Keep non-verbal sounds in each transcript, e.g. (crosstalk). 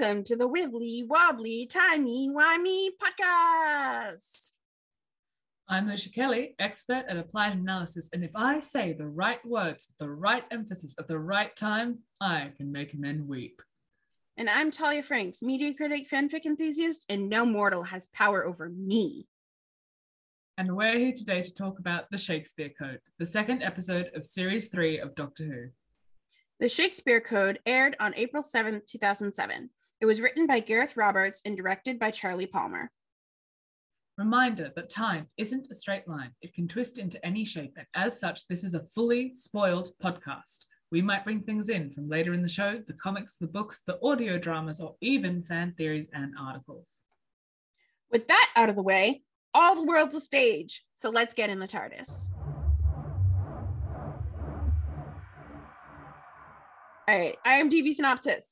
Welcome to the Wibbly Wobbly Timey Wimey podcast. I'm Alicia Kelly, expert at applied analysis, and if I say the right words with the right emphasis at the right time, I can make men weep. And I'm Talia Franks, media critic, fanfic enthusiast, and no mortal has power over me. And we're here today to talk about the Shakespeare Code, the second episode of Series 3 of Doctor Who. The Shakespeare Code aired on April 7, 2007. It was written by Gareth Roberts and directed by Charlie Palmer. Reminder that time isn't a straight line. It can twist into any shape, and as such, this is a fully spoiled podcast. We might bring things in from later in the show the comics, the books, the audio dramas, or even fan theories and articles. With that out of the way, all the world's a stage, so let's get in the TARDIS. All right, IMDb synopsis.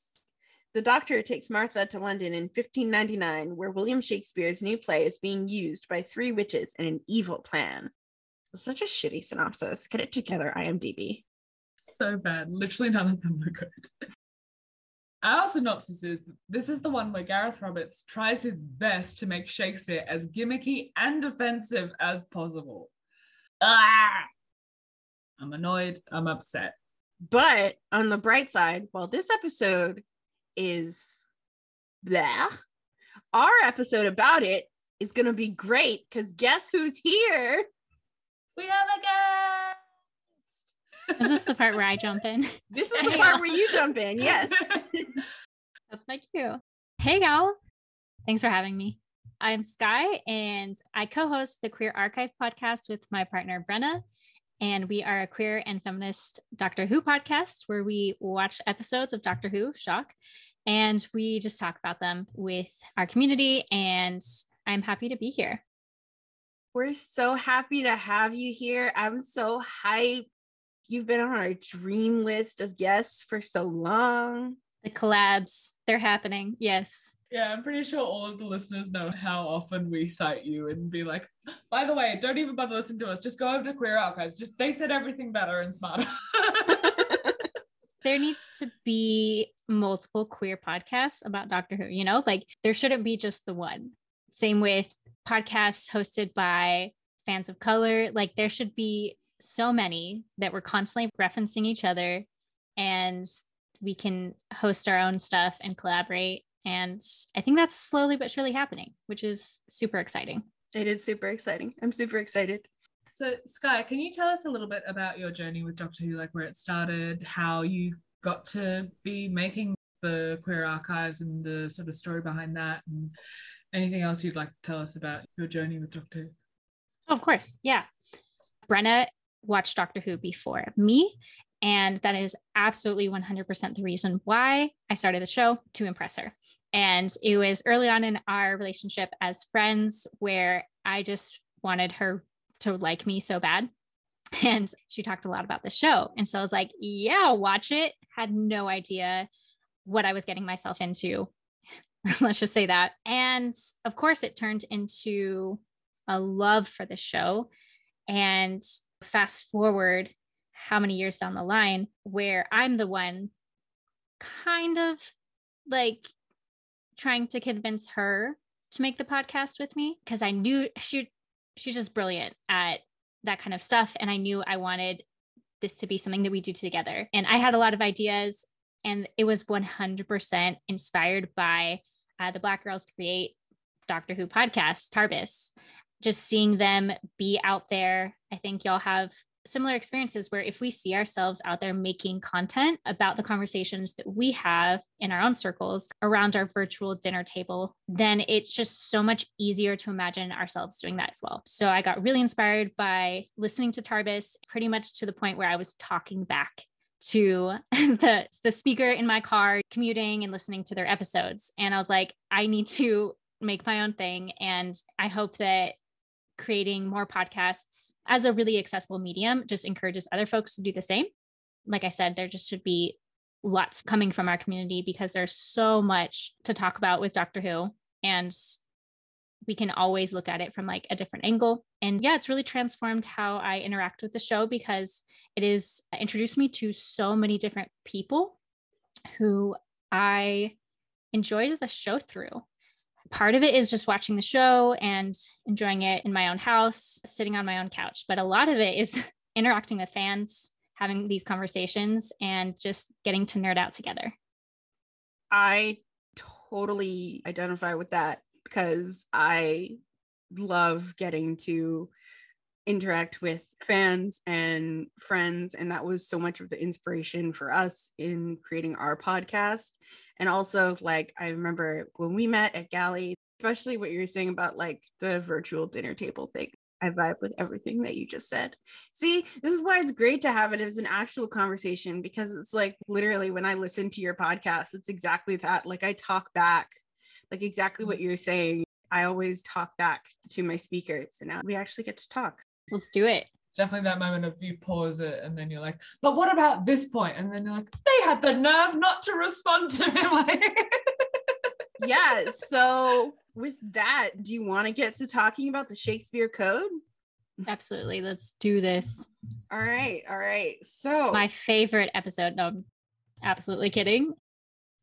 The doctor takes Martha to London in 1599, where William Shakespeare's new play is being used by three witches in an evil plan. Such a shitty synopsis. Get it together, IMDb. So bad. Literally none of them were good. Our synopsis is this is the one where Gareth Roberts tries his best to make Shakespeare as gimmicky and offensive as possible. Ah! I'm annoyed. I'm upset. But on the bright side, while this episode is blah, our episode about it is going to be great because guess who's here? We have a guest. Is this the part where I jump in? (laughs) This is the part where you jump in. Yes. (laughs) That's my cue. Hey, y'all. Thanks for having me. I'm Skye, and I co host the Queer Archive podcast with my partner, Brenna and we are a queer and feminist Doctor Who podcast where we watch episodes of Doctor Who, shock, and we just talk about them with our community. And I'm happy to be here. We're so happy to have you here. I'm so hyped. You've been on our dream list of guests for so long. The collabs, they're happening. Yes. Yeah, I'm pretty sure all of the listeners know how often we cite you and be like, by the way, don't even bother listening to us. Just go over to Queer Archives. Just they said everything better and smarter. (laughs) (laughs) there needs to be multiple queer podcasts about Doctor Who, you know, like there shouldn't be just the one. Same with podcasts hosted by fans of color. Like there should be so many that we're constantly referencing each other and we can host our own stuff and collaborate and I think that's slowly but surely happening, which is super exciting. It is super exciting. I'm super excited. So, Skye, can you tell us a little bit about your journey with Doctor Who, like where it started, how you got to be making the queer archives and the sort of story behind that, and anything else you'd like to tell us about your journey with Doctor Who? Of course, yeah. Brenna watched Doctor Who before me, and that is absolutely 100% the reason why I started the show to impress her. And it was early on in our relationship as friends where I just wanted her to like me so bad. (laughs) And she talked a lot about the show. And so I was like, yeah, watch it. Had no idea what I was getting myself into. (laughs) Let's just say that. And of course, it turned into a love for the show. And fast forward how many years down the line where I'm the one kind of like trying to convince her to make the podcast with me because I knew she she's just brilliant at that kind of stuff and I knew I wanted this to be something that we do together. And I had a lot of ideas and it was 100% inspired by uh, the Black Girls Create Doctor Who podcast, Tarbis. Just seeing them be out there. I think y'all have similar experiences where if we see ourselves out there making content about the conversations that we have in our own circles around our virtual dinner table, then it's just so much easier to imagine ourselves doing that as well. So I got really inspired by listening to Tarbis pretty much to the point where I was talking back to (laughs) the the speaker in my car commuting and listening to their episodes and I was like I need to make my own thing and I hope that creating more podcasts as a really accessible medium just encourages other folks to do the same. Like I said, there just should be lots coming from our community because there's so much to talk about with Doctor Who. And we can always look at it from like a different angle. And yeah, it's really transformed how I interact with the show because it is introduced me to so many different people who I enjoy the show through. Part of it is just watching the show and enjoying it in my own house, sitting on my own couch. But a lot of it is (laughs) interacting with fans, having these conversations, and just getting to nerd out together. I totally identify with that because I love getting to interact with fans and friends and that was so much of the inspiration for us in creating our podcast. And also like i remember when we met at Gally especially what you were saying about like the virtual dinner table thing i vibe with everything that you just said. See this is why it's great to have it as an actual conversation because it's like literally when i listen to your podcast it's exactly that. Like i talk back like exactly what mm-hmm. you're saying. I always talk back to my speakers, and now we actually get to talk. Let's do it. It's definitely that moment of you pause it and then you're like, but what about this point? And then you're like, they had the nerve not to respond to me. (laughs) yeah. So with that, do you want to get to talking about the Shakespeare Code? Absolutely. Let's do this. All right. All right. So my favorite episode. No, I'm absolutely kidding.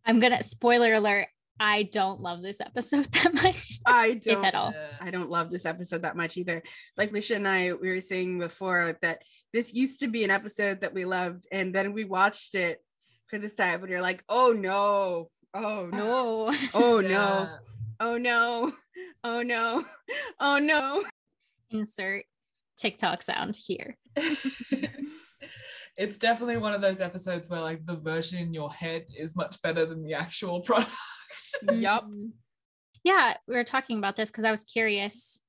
I'm gonna spoiler alert. I don't love this episode (laughs) that much. I don't at all. I don't love this episode that much either. Like Lisha and I we were saying before that this used to be an episode that we loved, and then we watched it for this time, and you're like, oh no, oh no, oh yeah. no, (laughs) oh no, oh no, (laughs) oh, oh no. Insert TikTok sound here. it's definitely one of those episodes where like the version in your head is much better than the actual product yep. Yeah, we were talking about this because I was curious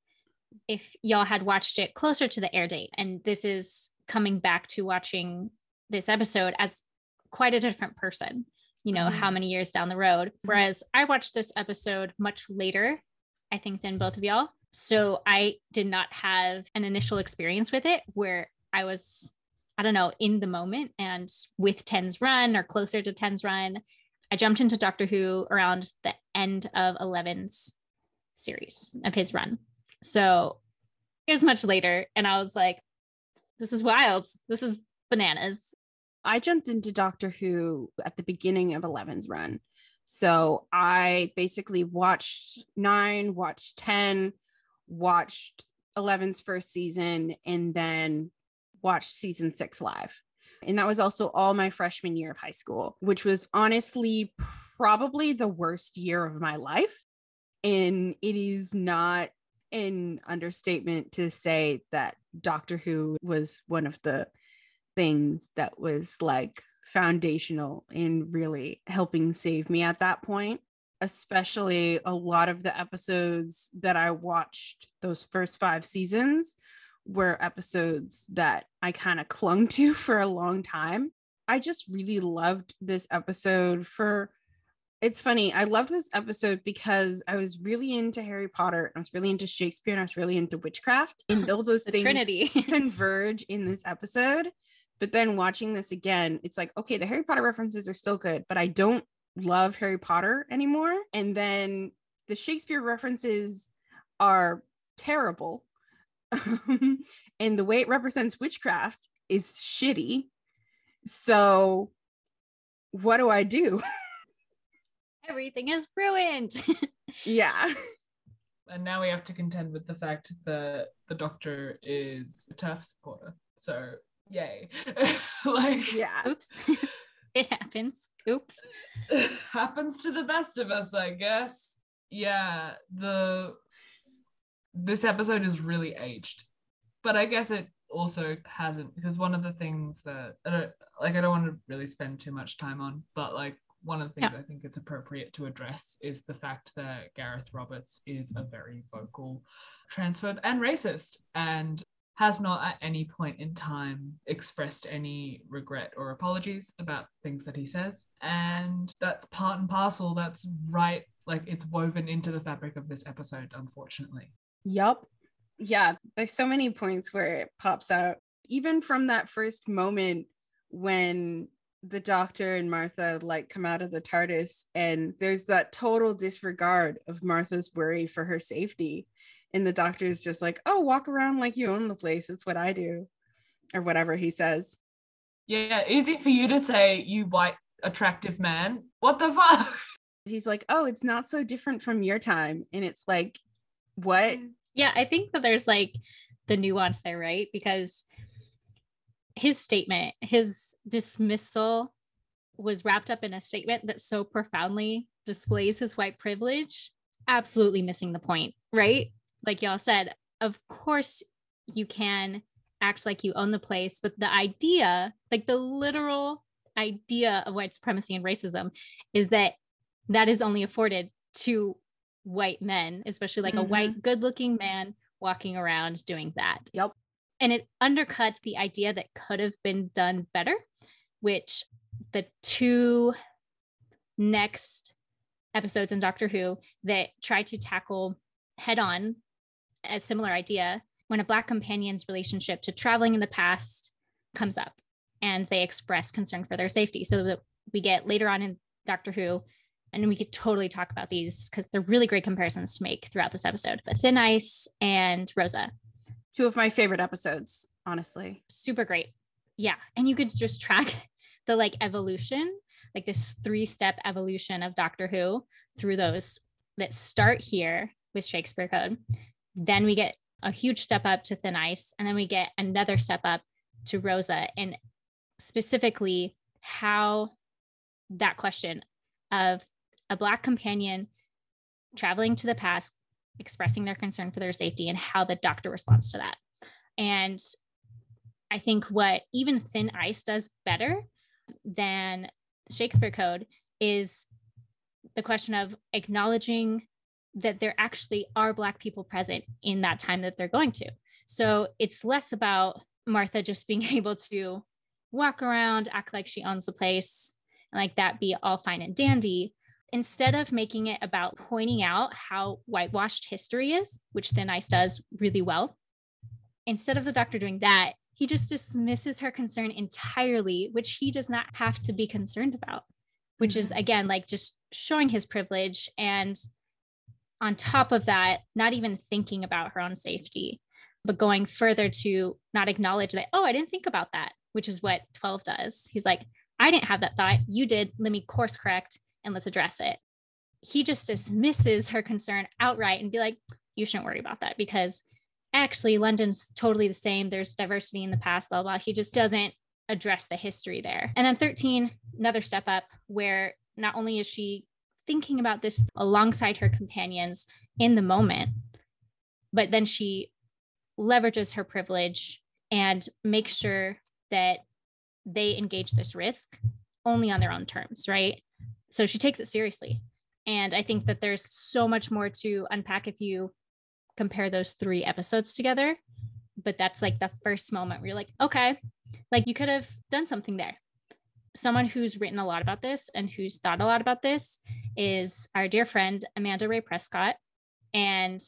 if y'all had watched it closer to the air date. And this is coming back to watching this episode as quite a different person, you know, mm-hmm. how many years down the road. Mm-hmm. Whereas I watched this episode much later, I think, than both of y'all. So I did not have an initial experience with it where I was, I don't know, in the moment and with Ten's run or closer to Ten's run. I jumped into Doctor Who around the end of Eleven's series of his run. So it was much later. And I was like, this is wild. This is bananas. I jumped into Doctor Who at the beginning of Eleven's run. So I basically watched nine, watched 10, watched 11's first season, and then watched season six live. And that was also all my freshman year of high school, which was honestly probably the worst year of my life. And it is not an understatement to say that Doctor Who was one of the things that was like foundational in really helping save me at that point especially a lot of the episodes that I watched those first five seasons were episodes that I kind of clung to (laughs) for a long time. I just really loved this episode for it's funny. I love this episode because I was really into Harry Potter. I was really into Shakespeare and I was really into witchcraft. And all (laughs) those things Trinity. (laughs) converge in this episode. But then watching this again, it's like, okay, the Harry Potter references are still good, but I don't love Harry Potter anymore. And then the Shakespeare references are terrible. (laughs) and the way it represents witchcraft is shitty. So, what do I do? (laughs) Everything is ruined. (laughs) yeah. And now we have to contend with the fact that the doctor is a TERF supporter. So, yay. like, yeah. Oops. it happens. Oops. happens to the best of us, I guess. Yeah. The this episode is really aged, but I guess it also hasn't because one of the things that I don't like I don't want to really spend too much time on, but like one of the things yeah. I think it's appropriate to address is the fact that Gareth Roberts is a very vocal transphobe and racist and has not at any point in time expressed any regret or apologies about things that he says. And that's part and parcel, that's right, like it's woven into the fabric of this episode, unfortunately. Yep. Yeah, there's so many points where it pops out. Even from that first moment when the doctor and Martha like come out of the TARDIS and there's that total disregard of Martha's worry for her safety. And the doctor is just like, oh, walk around like you own the place. It's what I do. Or whatever he says. Yeah, easy for you to say, you white attractive man. What the fuck? (laughs) He's like, oh, it's not so different from your time. And it's like, what? Mm. Yeah, I think that there's like the nuance there, right? Because his statement, his dismissal was wrapped up in a statement that so profoundly displays his white privilege, absolutely missing the point, right? Like y'all said, of course you can act like you own the place, but the idea, like the literal idea of white supremacy and racism, is that that is only afforded to white men, especially like mm-hmm. a white, good looking man walking around doing that. Yep. And it undercuts the idea that could have been done better, which the two next episodes in Doctor Who that try to tackle head on a similar idea when a Black companion's relationship to traveling in the past comes up and they express concern for their safety. So that we get later on in Doctor Who, and we could totally talk about these because they're really great comparisons to make throughout this episode. But Thin Ice and Rosa. Two of my favorite episodes, honestly. Super great. Yeah. And you could just track (laughs) the like evolution, like this three step evolution of Doctor Who through those that start here with Shakespeare Code. Then we get a huge step up to Thin Ice, and then we get another step up to Rosa, and specifically how that question of a Black companion traveling to the past, expressing their concern for their safety, and how the doctor responds to that. And I think what even Thin Ice does better than Shakespeare Code is the question of acknowledging that there actually are Black people present in that time that they're going to. So it's less about Martha just being (laughs) able to walk around, act like she owns the place, and like that be all fine and dandy. Instead of making it about pointing out how whitewashed history is, which Thin Ice does really well, instead of the doctor doing that, he just dismisses her concern entirely, which he does not have to be concerned about, which mm-hmm. is again like just showing his privilege. And on top of that, not even thinking about her own safety, but going further to not acknowledge that, oh, I didn't think about that, which is what 12 does. He's like, I didn't have that thought. You did. Let me course correct and let's address it. He just dismisses her concern outright and be like, you shouldn't worry about that because actually London's totally the same. There's diversity in the past, blah, blah. He just doesn't address the history there. And then 13, another step up where not only is she thinking about this alongside her companions in the moment, but then she leverages her privilege and makes sure that they engage this risk only on their own terms, right? So she takes it seriously. And I think mm-hmm. that there's so much more to unpack if you compare those three episodes together. But that's like the first moment where you're like, okay, like you could have done something there. Someone who's written a lot about this and who's thought a lot about this is our dear friend, Amanda Rae Prescott. And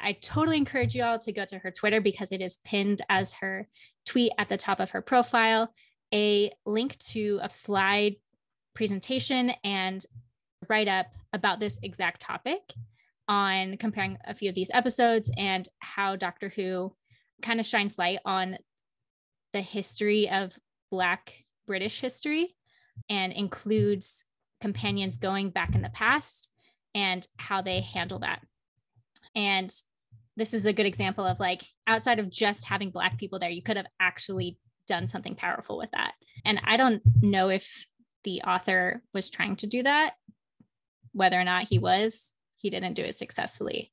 I totally encourage you all to go to her Twitter because it is pinned as her tweet at the top of her profile, a link to a slide presentation and write up about this exact topic on comparing a few of these episodes and how Doctor Who kind of shines light on the history of Black British history and includes companions going back in the past and how they handle that. And this is a good example of like outside of just having Black people there, you could have actually done something powerful with that. And I don't know if the author was trying to do that, whether or not he was he didn't do it successfully.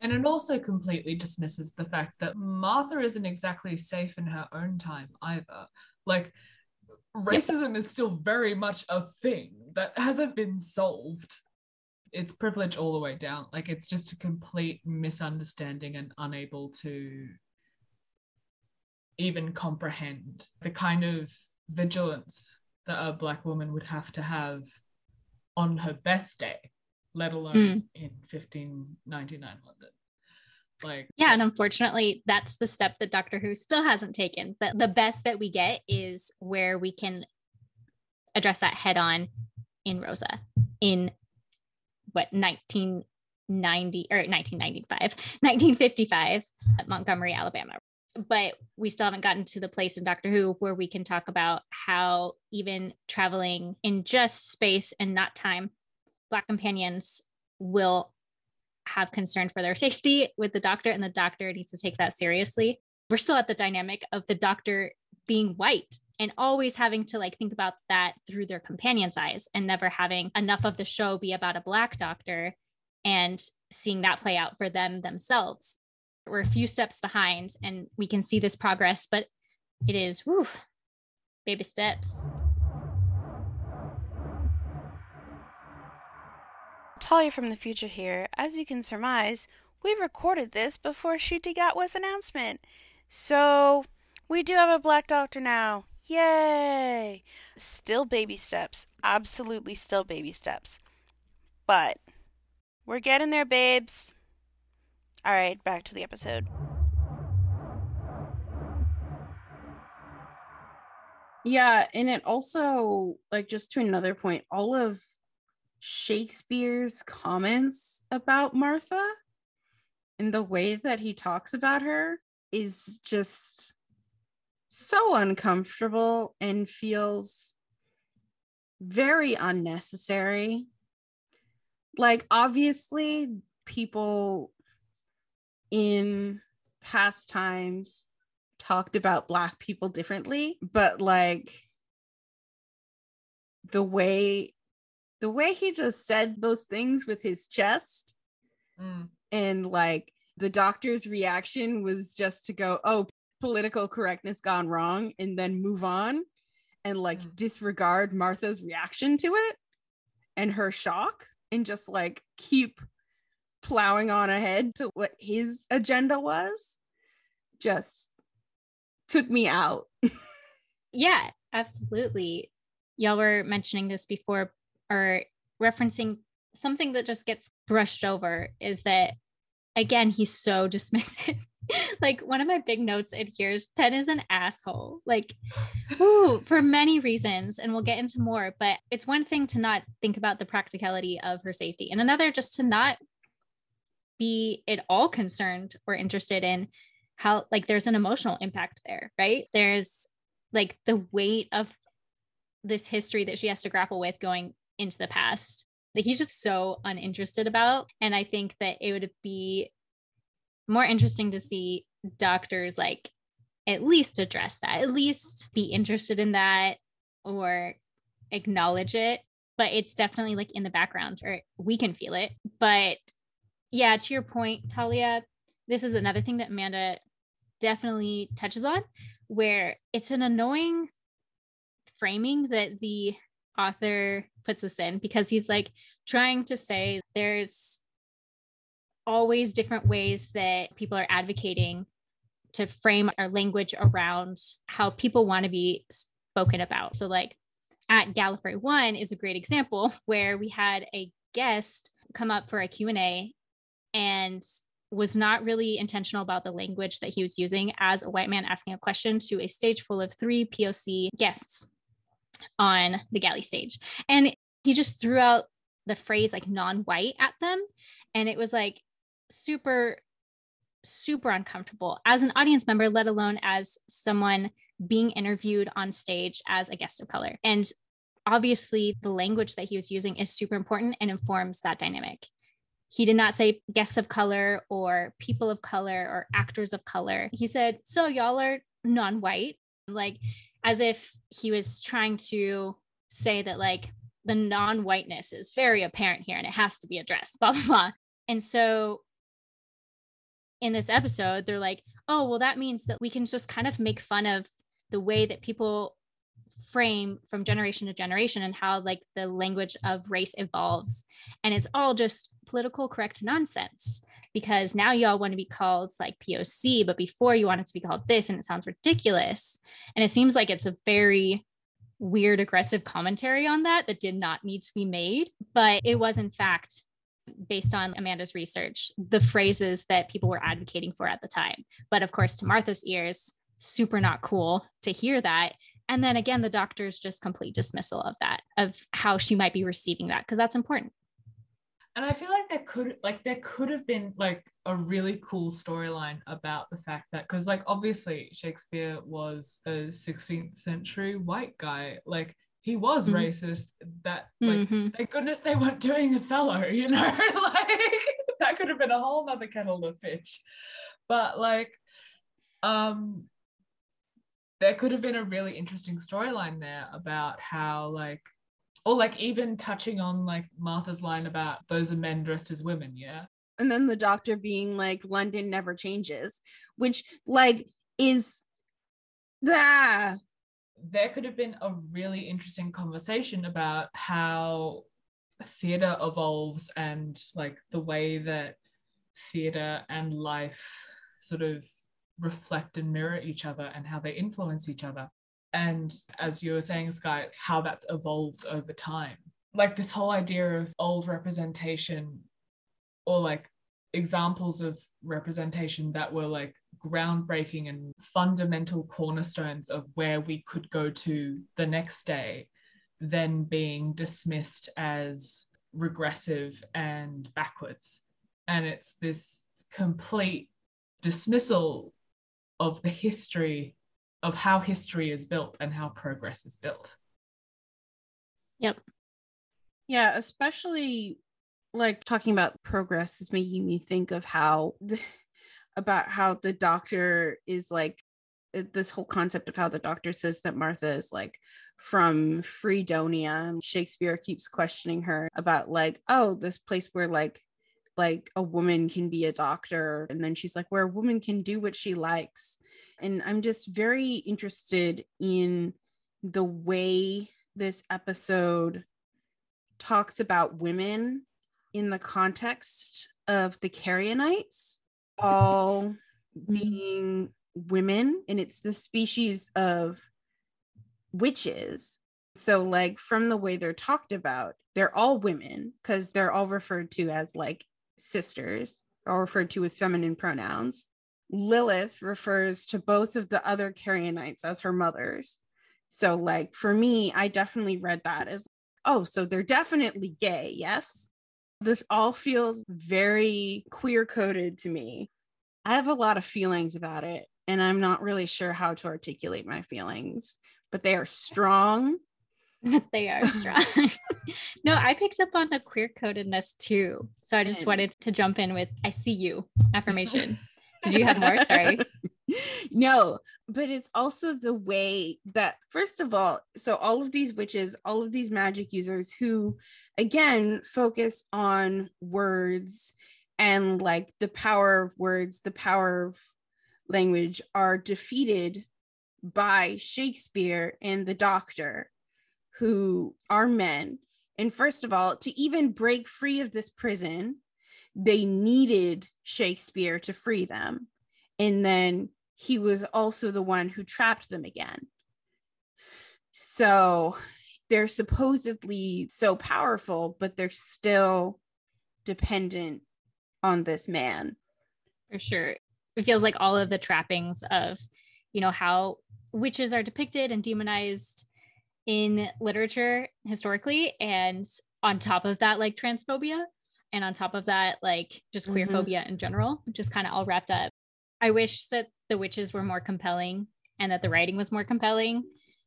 And it also completely dismisses the fact that Martha isn't exactly safe in her own time either. Like, racism is still very much a thing that hasn't been solved. It's privilege all the way down. Like, it's just a complete misunderstanding and unable to even comprehend the kind of vigilance that a Black woman would have to have on her best day let alone mm. in 1599 London. Like yeah, and unfortunately, that's the step that Doctor Who still hasn't taken. The, the best that we get is where we can address that head on in Rosa in what 1990 or 1995, 1955 (laughs) at Montgomery, Alabama. But we still haven't gotten to the place in Doctor Who where we can talk about how even traveling in just space and not time black companions will have concern for their (laughs) safety with the doctor and the doctor needs to take that seriously. We're still at the dynamic of the doctor being white and always having to like think about that through their companion's eyes and never having enough of the show be about a black doctor and seeing that play out for them themselves we're a few steps behind and we can see this progress but it is whew, baby steps Talia from the future here. As you can surmise, we recorded this before Ncuti Gatwa's announcement. So, we do have a black doctor now. Yay! Still baby steps. Absolutely still baby steps. But, we're getting there, babes. Alright, back to the episode. Yeah, and it also like just to another point, all of Shakespeare's comments about Martha and the way that he talks about her is just so uncomfortable and feels very unnecessary. Like, obviously, people in past times talked about Black people differently, but like the way the way he just said those things with his chest Mm. and like the doctor's reaction was just to go oh political correctness gone wrong and then move on and like Mm. disregard martha's reaction to it and her shock and just like keep plowing on ahead to what his agenda was just took me out (laughs) Yeah, absolutely. Y'all were mentioning this before or referencing something that just gets brushed over is that again, he's so (laughs) dismissive. like one of my big notes in here is Ten is an asshole. Like, ooh, for many reasons, and we'll get into more. But it's one thing to not think about the practicality of her safety, and another just to not be at all concerned or interested in how like there's an emotional impact there, right? There's like the weight of this history that she has to grapple with going into the past that he's just so uninterested about. And I think that it would be more interesting to see doctors like at least address that, at least be interested in that or acknowledge it. But it's definitely like in the background, or we can feel it. But yeah, to your point, Talia, this is another thing that Amanda definitely touches on, where it's an annoying framing that the author puts this in because he's like trying to say there's always different ways that people are advocating to frame our language around how people want to be spoken about. So like at Gallifrey 1 is a great example where we had a guest come up for a Q&A and was not really intentional about the language that he was using as a white man asking a question to a stage full of three POC guests on the Gally stage. And he just threw out the phrase like non-white at them. And it was like super super uncomfortable as an audience member let alone as someone being interviewed on stage as a guest of color. And obviously the language that he was using is super important and informs that dynamic he did not say guests of color or people of color or actors of color. He said so y'all are non-white. Like as if he was trying to say that like the non-whiteness is very apparent here and it has to be addressed (laughs) blah blah blah. And so in this episode they're like oh well that means that we can just kind of make fun of the way that people frame from generation to generation and how like the language of race evolves. And it's all just political correct nonsense because now y'all want to be called like POC but before you want it to be called this and it sounds ridiculous. And it seems like it's a very weird aggressive commentary on that that did not need to be made but it was in fact based on Amanda's research the phrases that people were advocating for at the time. But of course to Martha's ears super not cool to hear that and then again the doctor's just complete dismissal of that of how she might be receiving that because that's important and I feel like there could like there could have been like a really cool storyline about the fact that because like obviously Shakespeare was a 16th century white guy like he was Mhm. racist. That like Mhm. thank goodness they weren't doing Othello, (laughs) you know, like that could have been a whole nother kettle of fish. But like, um, there could have been a really interesting storyline there about how like, or like even touching on like Martha's line about those are men dressed as women, yeah. and then the doctor being like london never changes which like is ah, there could have been a really interesting conversation about how theater evolves and like the way that theater and life sort of reflect and mirror each other and how they influence each other and as you were saying Skye how that's evolved over time like this whole idea of old representation or like examples of representation that were like groundbreaking and fundamental cornerstones of where we could go to the next day, then being dismissed as regressive and backwards. And it's this complete dismissal of the history of how history is built and how progress is built. Yep. Yeah especially like talking about progress is making me think of how the, about how the doctor is like this whole concept of how the doctor says that Martha is like from Freedonia and Shakespeare keeps questioning her about like oh this place where like like a woman can be a doctor and then she's like where a woman can do what she likes and I'm just very interested in the way this episode talks about women in the context of the Carrionites all (laughs) mm-hmm. being women, and it's the species of witches. So, like, from the way they're talked about, they're all women because they're all referred to as like sisters are referred to with feminine pronouns. Lilith refers to both of the other Carrionites as her mothers. So, like, for me, I definitely read that as, oh, so they're definitely gay, yes? This all feels very queer coded to me. I have a lot of feelings about it, and I'm not really sure how to articulate my feelings, but they are strong. (laughs) But they are strong. (laughs) no, I picked up on the queer codedness too. So I just wanted to jump in with I see you affirmation. (laughs) Did you have more? Sorry. no, but it's also the way that, first of all, so all of these witches, all of these magic users who, again, focus on words and like the power of words, the power of language are defeated by Shakespeare and the doctor, who are men. And first of all, to even break free of this prison, they needed Shakespeare to free them. And then he was also the one who trapped them again. So they're supposedly so powerful, but they're still dependent on this man. For sure. It feels like all of the trappings of, you know, how witches are depicted and demonized in literature historically. And on top of that, like transphobia. And on top of that, like just queer Mhm. phobia in general, just kind of all wrapped up. I wish that the witches were more compelling and that the writing was more compelling.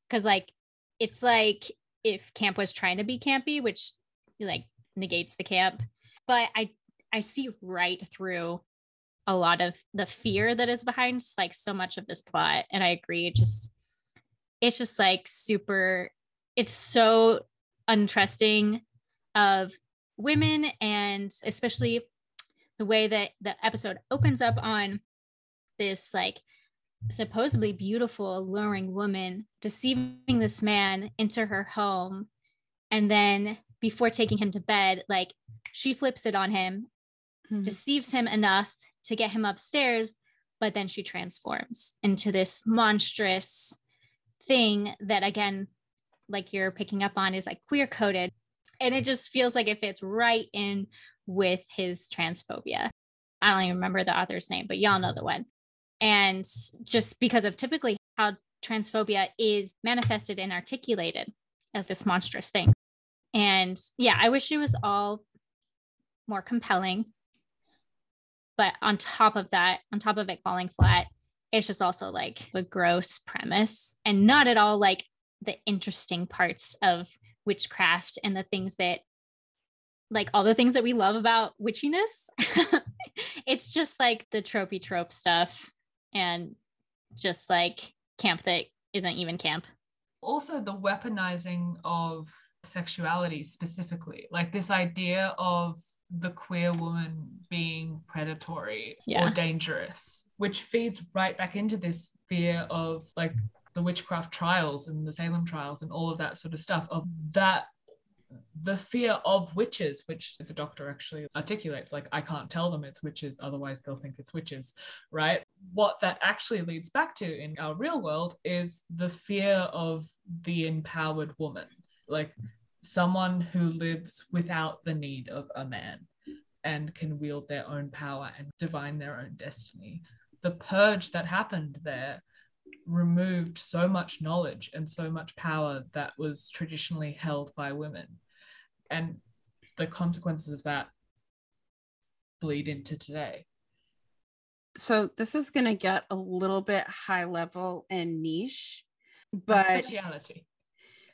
Cause like it's like if camp was trying to be campy, which like negates the camp. But I I see right through a lot of the fear that is behind like so much of this plot. And I agree, just it's just like super, it's so untrusting of women and especially the way that the episode opens up on this like supposedly beautiful alluring woman deceiving this man into her home and then before taking him to bed like she flips it on him Mhm. deceives him enough to get him upstairs but then she transforms into this monstrous thing that again like you're picking up on is like queer coded and it just feels like it fits right in with his transphobia. I don't even remember the author's name but y'all know mm-hmm. the one. And just because of typically how transphobia is manifested and articulated as this monstrous thing. And yeah i wish it was all more compelling. But on top of that on top of it falling flat it's just also like a gross premise and not at all like the interesting parts of witchcraft and the things that like all the things that we love about witchiness. (laughs) it's just like the tropey trope stuff and just like camp that isn't even camp. Also, the weaponizing of sexuality specifically, like this idea of the queer woman being predatory Yeah. or dangerous, which feeds right back into this fear of like the witchcraft trials and the Salem trials and all of that sort of stuff of that the fear of witches, which the doctor actually articulates, like, I can't tell them it's witches, otherwise they'll think it's witches, right? What that actually leads back to in our real world is the fear of the empowered woman, like someone who lives without the need of a man and can wield their own power and divine their own destiny. The purge that happened there removed so much knowledge and so much power that was traditionally held by women. And the consequences of that bleed into today. So this is going to get a little bit high level and niche, but Speciality.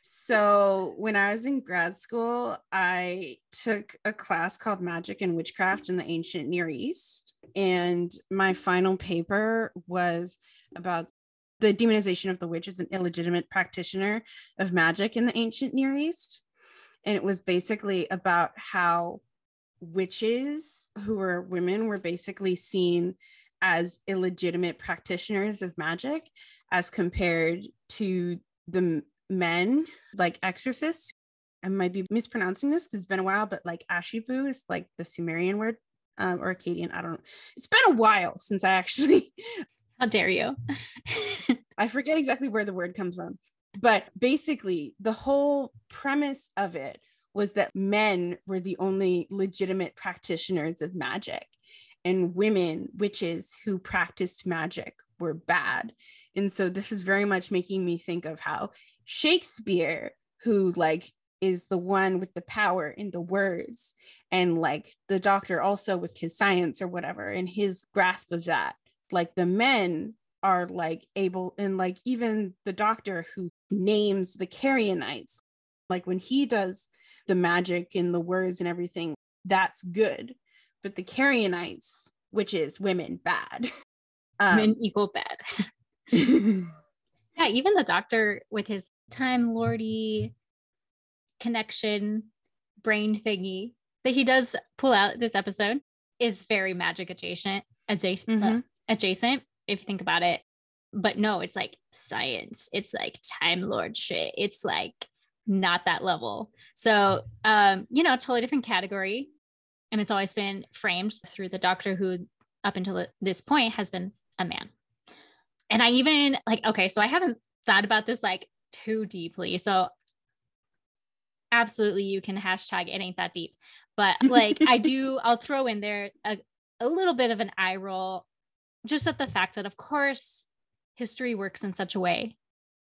So when I was in grad school, I took a class called Magic and Witchcraft in the Ancient Near East. And my final paper was about the demonization of the witch as an illegitimate practitioner of magic in the ancient Near East. And it was basically about how witches who were women were basically seen as illegitimate practitioners of magic as compared to the men like exorcists i might be mispronouncing this it's been a while but like ashipu is like the sumerian word um, or akkadian i don't know it's been a while since i actually (laughs) How dare you? (laughs) I forget exactly where the word comes from, but basically, the whole premise of it was that men were the only legitimate practitioners of magic, and women, witches who practiced magic, were bad. And so, this is very much making me think of how Shakespeare, who like is the one with the power in the words, and like the doctor also with his science or whatever, and his grasp of that. Like the men are like able and like even the doctor who names the Carrionites like when he does the magic and the words and everything that's good. But the Carrionites which is women bad. (laughs) Um, Men equal bad. (laughs) yeah, even the doctor with his time lordy connection brain thingy that he does pull out this episode is very magic adjacent adjacent uh, Mhm. adjacent if you think about it. But no it's like science. It's like time lord shit. It's like not that level. So um you know totally different category. And it's always been framed through the doctor who up until this point has been a man and i even like okay so i haven't thought about this like too deeply. So absolutely you can hashtag it ain't that deep. But like i do (laughs) i'll throw in there a, a little bit of an eye roll just at the fact that of course history works in such a way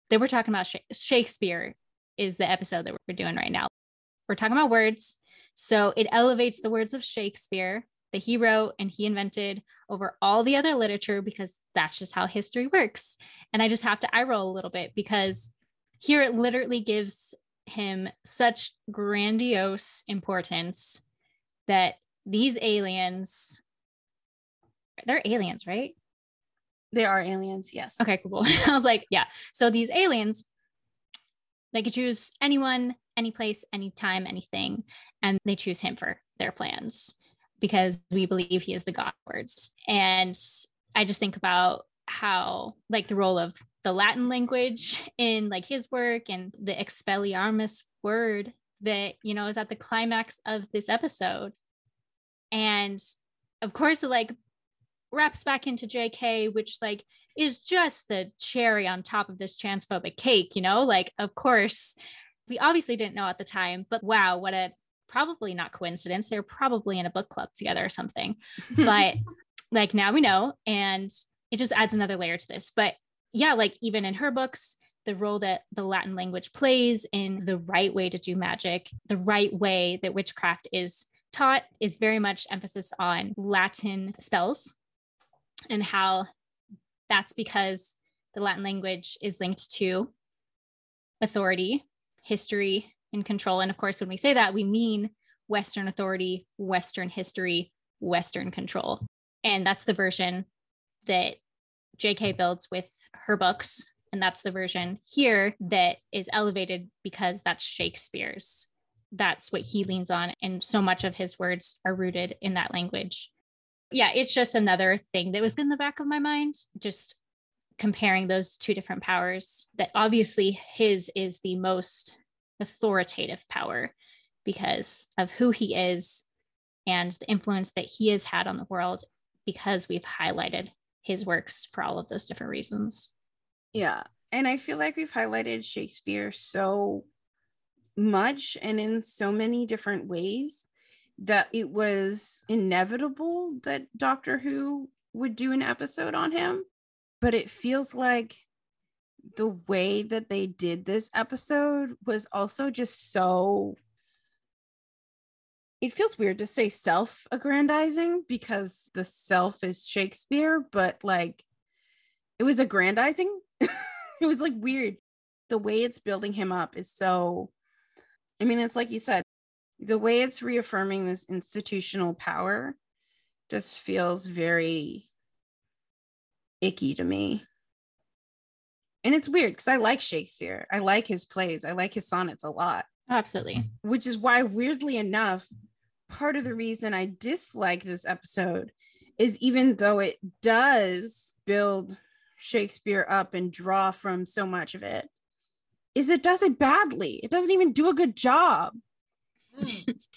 that we're talking about shakespeare is the episode that we're doing right now. We're talking about words. So it elevates the words of shakespeare that he wrote and he invented over all the other literature because that's just how history works. And i just have to eye roll a little bit because here it literally gives him such grandiose importance that these aliens they're aliens right? They are aliens yes. Okay cool. (laughs) I was like yeah. So these aliens they could choose anyone any place anytime anything and they choose him for their plans because we believe he is the god words. And i just think about how like the role of the latin language in like his work and the expelliarmus word that you know is at the climax of this episode. And of course it like wraps back into jk which like is just the cherry on top of this transphobic cake you know? Like of course we obviously didn't know at the time but wow what a probably not coincidence they're probably in a book club together or something. (laughs) But like now we know and it just adds another layer to this. But yeah like even in her books the role that the latin language plays in the right way to do magic the right way that witchcraft is taught is very much emphasis on latin spells and how that's because the latin language is linked to authority, history, and control. And of course, when we say that, we mean Western authority, Western history, Western control. And that's the version that JK builds with her books. And that's the version here that is elevated because that's Shakespeare's. That's what he leans on. And so much of his words are rooted in that language. Yeah, it's just another thing that was in the back of my mind, just comparing those two different powers. That obviously his is the most authoritative power because of who he is and the influence that he has had on the world because we've highlighted his works for all of those different reasons. Yeah. And I feel like we've highlighted Shakespeare so much and in so many different ways that it was inevitable that Doctor Who would do an episode on him. But it feels like the way that they did this episode was also just so it feels weird to say self aggrandizing because the self is Shakespeare, but like it was aggrandizing. (laughs) it was like weird. The way it's building him up is so, I mean, it's like you said, the way it's reaffirming this institutional power just feels very icky to me. And it's weird because I like Shakespeare. I like his plays. I like his sonnets a lot. Oh, absolutely. Mm-hmm. Which is why, weirdly enough, part of the reason I dislike this episode is even though it does build Shakespeare up and draw from so much of it, is it does it badly. It doesn't even do a good job. (laughs)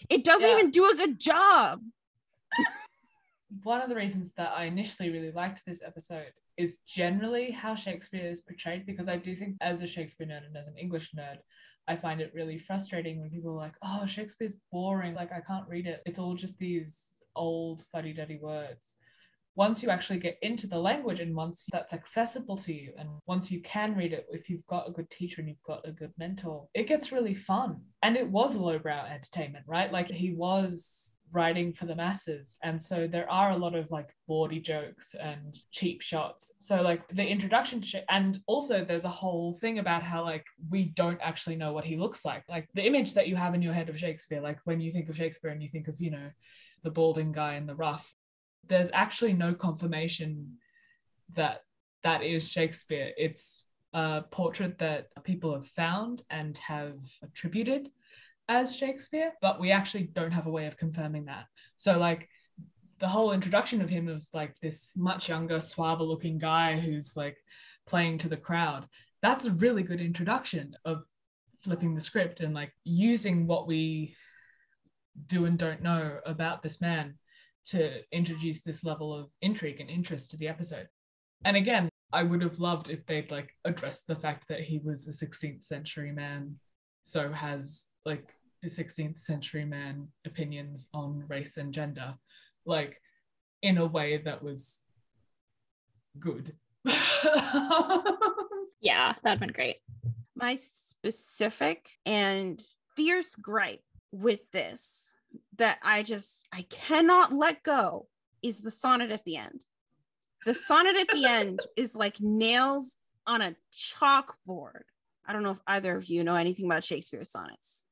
It doesn't yeah. even do a good job. One of the reasons that I initially really liked this episode is generally how Shakespeare is portrayed because I do think as a Shakespeare nerd and as an English nerd, I find it really frustrating when people are like, oh, Shakespeare's boring. Like, I can't read it. It's all just these old fuddy duddy words. Once you actually get into the language and once that's accessible to you, and once you can read it, if you've got a good teacher and you've got a good mentor, it gets really fun. And it was lowbrow entertainment, right? Like, he was writing for the masses. And so there are a lot of like bawdy jokes and cheap shots. So like the introduction to Sh- and also there's a whole thing about how like we don't actually know what he looks like. Like the image that you have in your head of shakespeare like when you think of shakespeare and you think of you know the balding guy in the ruff, there's actually no confirmation that that is shakespeare. It's a portrait that people have found and have attributed as Shakespeare, but we actually don't have a way of confirming that. So, like, the whole introduction of him was like this much younger, suave looking guy who's like playing to the crowd. That's a really good introduction of flipping the script and like using what we do and don't know about this man to introduce this level of intrigue and interest to the episode. And again, I would have loved if they'd like addressed the fact that he was a 16th century man, so has like the 16th century man opinions on race and gender like in a way that was good. (laughs) Yeah that would have been great. My specific and fierce gripe with this that i just i cannot let go is the sonnet at the end. The sonnet at the end (laughs) is like nails on a chalkboard. I don't know if either of you know anything about shakespeare's sonnets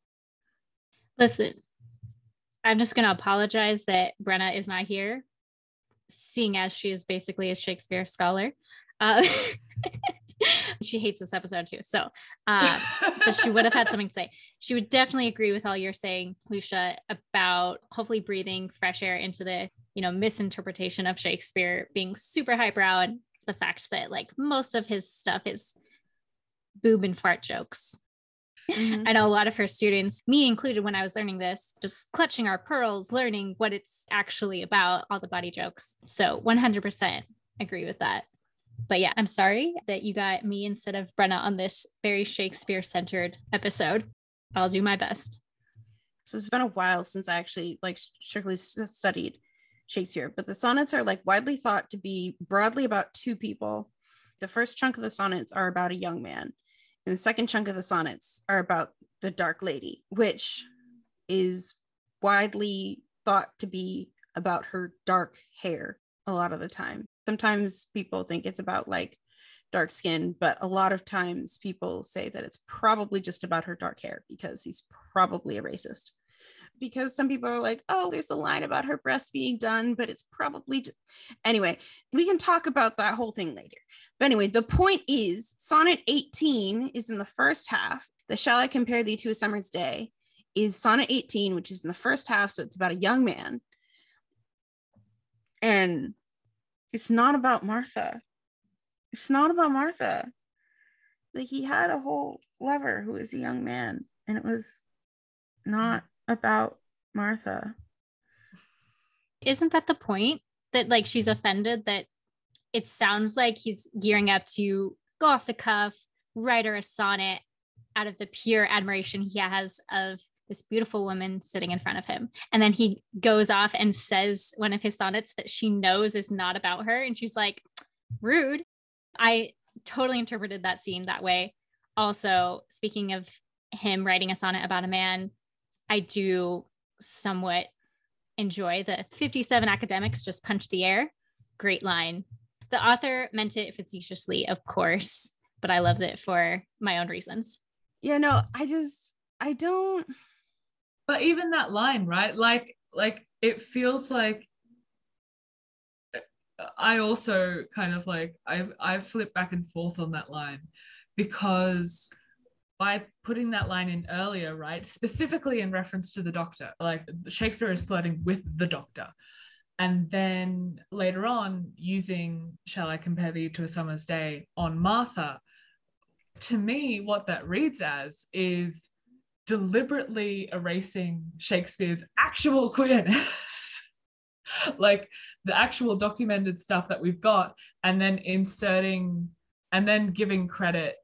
Listen, I'm just going to apologize that Brenna is not here, seeing as she is basically a Shakespeare scholar. Uh, (laughs) she hates this episode too. So, uh, but she would have had something to say. She would definitely agree with all you're saying, Lucia, about hopefully breathing fresh air into the, you know, misinterpretation of Shakespeare being super highbrow and the fact that like most of his stuff is boob and fart jokes. Mm-hmm. I know a lot of her students, me included, when I was learning this, just clutching our pearls, learning what it's actually about, all the body jokes. So 100% agree with that. But yeah, I'm sorry that you got me instead of Brenna on this very Shakespeare centered episode. I'll do my best. So it's been a while since I actually like strictly studied Shakespeare, but the sonnets are like widely thought to be broadly about two people. The first chunk of the sonnets are about a young man, and the second chunk of the sonnets are about the Dark Lady, which is widely thought to be about her dark hair a lot of the time. Sometimes people think it's about like dark skin, but a lot of times people say that it's probably just about her dark hair because he's probably a racist. Because some people are like, oh, there's a line about her breast being done, but it's probably. Just... Anyway, we can talk about that whole thing later. But anyway, the point is Sonnet 18 is in the first half. The Shall I Compare Thee to a Summer's Day is Sonnet 18, which is in the first half. So it's about a young man. And it's not about Martha it's not about Martha. Like he had a whole lover who was a young man, and it was not about Martha. Isn't that the point? That like she's mm. offended that it sounds like he's gearing up to go off the cuff, write her a sonnet out of the pure admiration he has of this beautiful woman sitting in front of him. And then he goes off and says one of his sonnets that she knows is not about her. And she's like, rude. I totally interpreted that scene that way. Also, speaking of him writing a sonnet about a man, I do somewhat enjoy the 57 academics just punch the air. Great line. The author meant it facetiously, of course, but I loved it for my own reasons. Yeah, no, I just, I don't. But even that line, right? Like, like it feels like I also kind of like I I flip back and forth on that line because by putting that line in earlier, right, specifically in reference to the doctor, like Shakespeare is flirting with the doctor. And then later on, using Shall I Compare Thee to a Summer's Day on Martha, to me, what that reads as is deliberately erasing Shakespeare's actual (laughs) queerness. (laughs) like the actual documented stuff that we've got and then inserting and then giving credit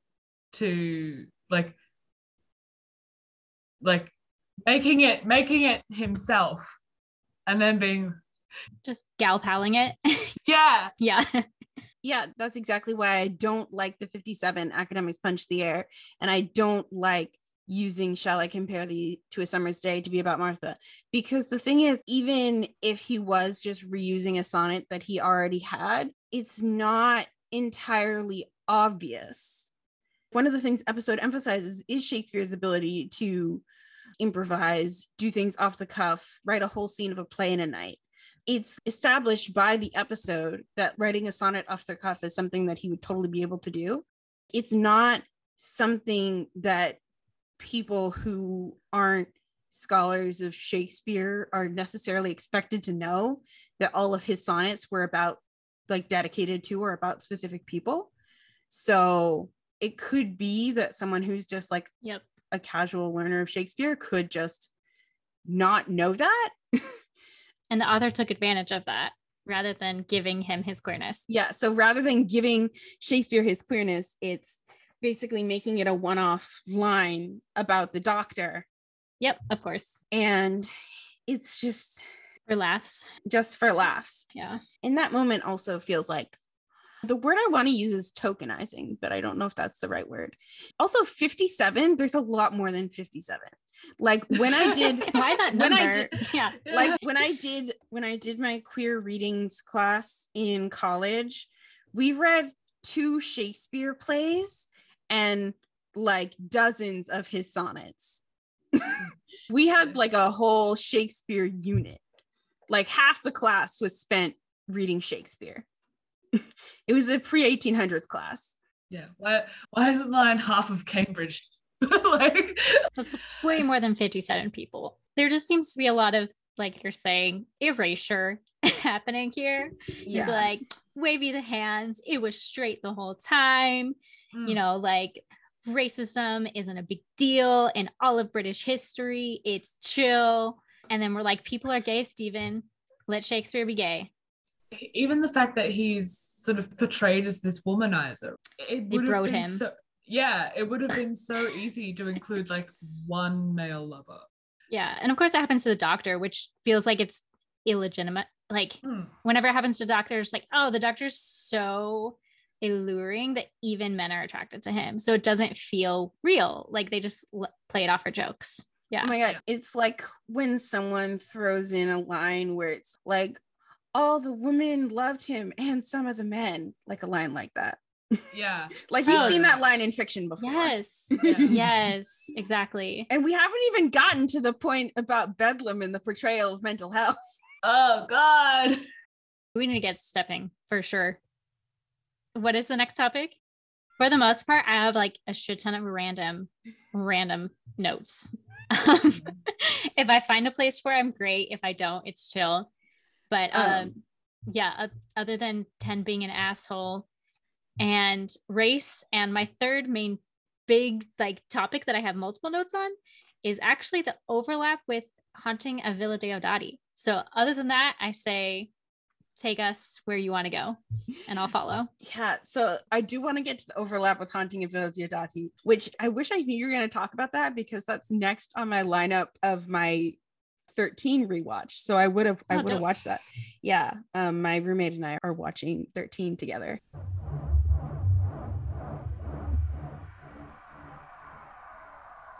to like like making it making it himself and then being just gal palling it (laughs) yeah yeah yeah that's exactly why i don't like the 57 academics punch the air and i don't like using shall I compare thee to a summer's day to be about Martha? Because the thing is, even if he was just reusing a sonnet that he already had, it's not entirely obvious. One of the things episode emphasizes is Shakespeare's ability to improvise, do things off the cuff, write a whole scene of a play in a night. It's established by the episode that writing a sonnet off the cuff is something that he would totally be able to do. It's not something that people who aren't scholars of Shakespeare are necessarily expected to know that all of his sonnets were about like dedicated to or about specific people. So it could be that someone who's just like yep. a casual learner of Shakespeare could just not know that. (laughs) and the author um, took advantage of that rather than giving him his queerness. Yeah. So rather than giving Shakespeare his queerness, it's basically making it a one off line about the doctor. Yep, of course. And it's just for laughs. Just for laughs. Yeah. In that moment, also feels like the word I want to use is tokenizing, but I don't know if that's the right word. Also, 57, there's a lot more than 57. Like when I did (laughs) why that number? When I did, (laughs) yeah. (laughs) Like when I did when I did my queer readings class in college, we read two Shakespeare plays and like dozens of his sonnets. we had like a whole Shakespeare unit. Like half the class was spent reading Shakespeare. (laughs) it was a pre 1800s class. Yeah. Why, why isn't line half of Cambridge? (laughs) like that's way more than 57 people. There just seems to be a lot of like you're saying erasure (laughs) happening here. Yeah. Like wavy the hands. It was straight the whole time mm. you know, like racism isn't a big deal in all of British history. It's chill. And then we're like, people are gay, Stephen. Let Shakespeare be gay. Even the fact that he's sort of portrayed as this womanizer, it would have been him. So, yeah, it would have been so easy to include like one male lover. Yeah. And of course, that happens to the doctor, which feels like it's illegitimate. Like, mm. whenever it happens to doctors, like, oh, the doctor's so alluring that even men are attracted to him. So it doesn't feel real. Like they just l- play it off for jokes. Yeah. Oh my God. It's like when someone throws in a line where it's like, all the women loved him and some of the men, like a line like that. Yeah. (laughs) Like you've Oh, seen that line in fiction before. Yes. Yeah. (laughs) yes, exactly. And we haven't even gotten to the point about Bedlam and the portrayal of mental health. Oh God. We need to get stepping for sure. What is the next topic? For the most part, I have like a shit ton of random, random notes. (laughs) Um, if I find a place where I'm great, if I don't, it's chill. But um, Um, yeah, uh, other than 10 being an asshole and race, and my third main big like topic that I have multiple notes on is actually the overlap with haunting of Villa Diodati. So other than that, I say take us where you want to go and I'll follow. Yeah, so I do want to get to the overlap with Haunting of Villa Diodati, which I wish I knew you were going to talk about that because that's next on my lineup of my 13 rewatch. So I would have I Oh, would have watched that. Yeah, um, my roommate and I are watching 13 together.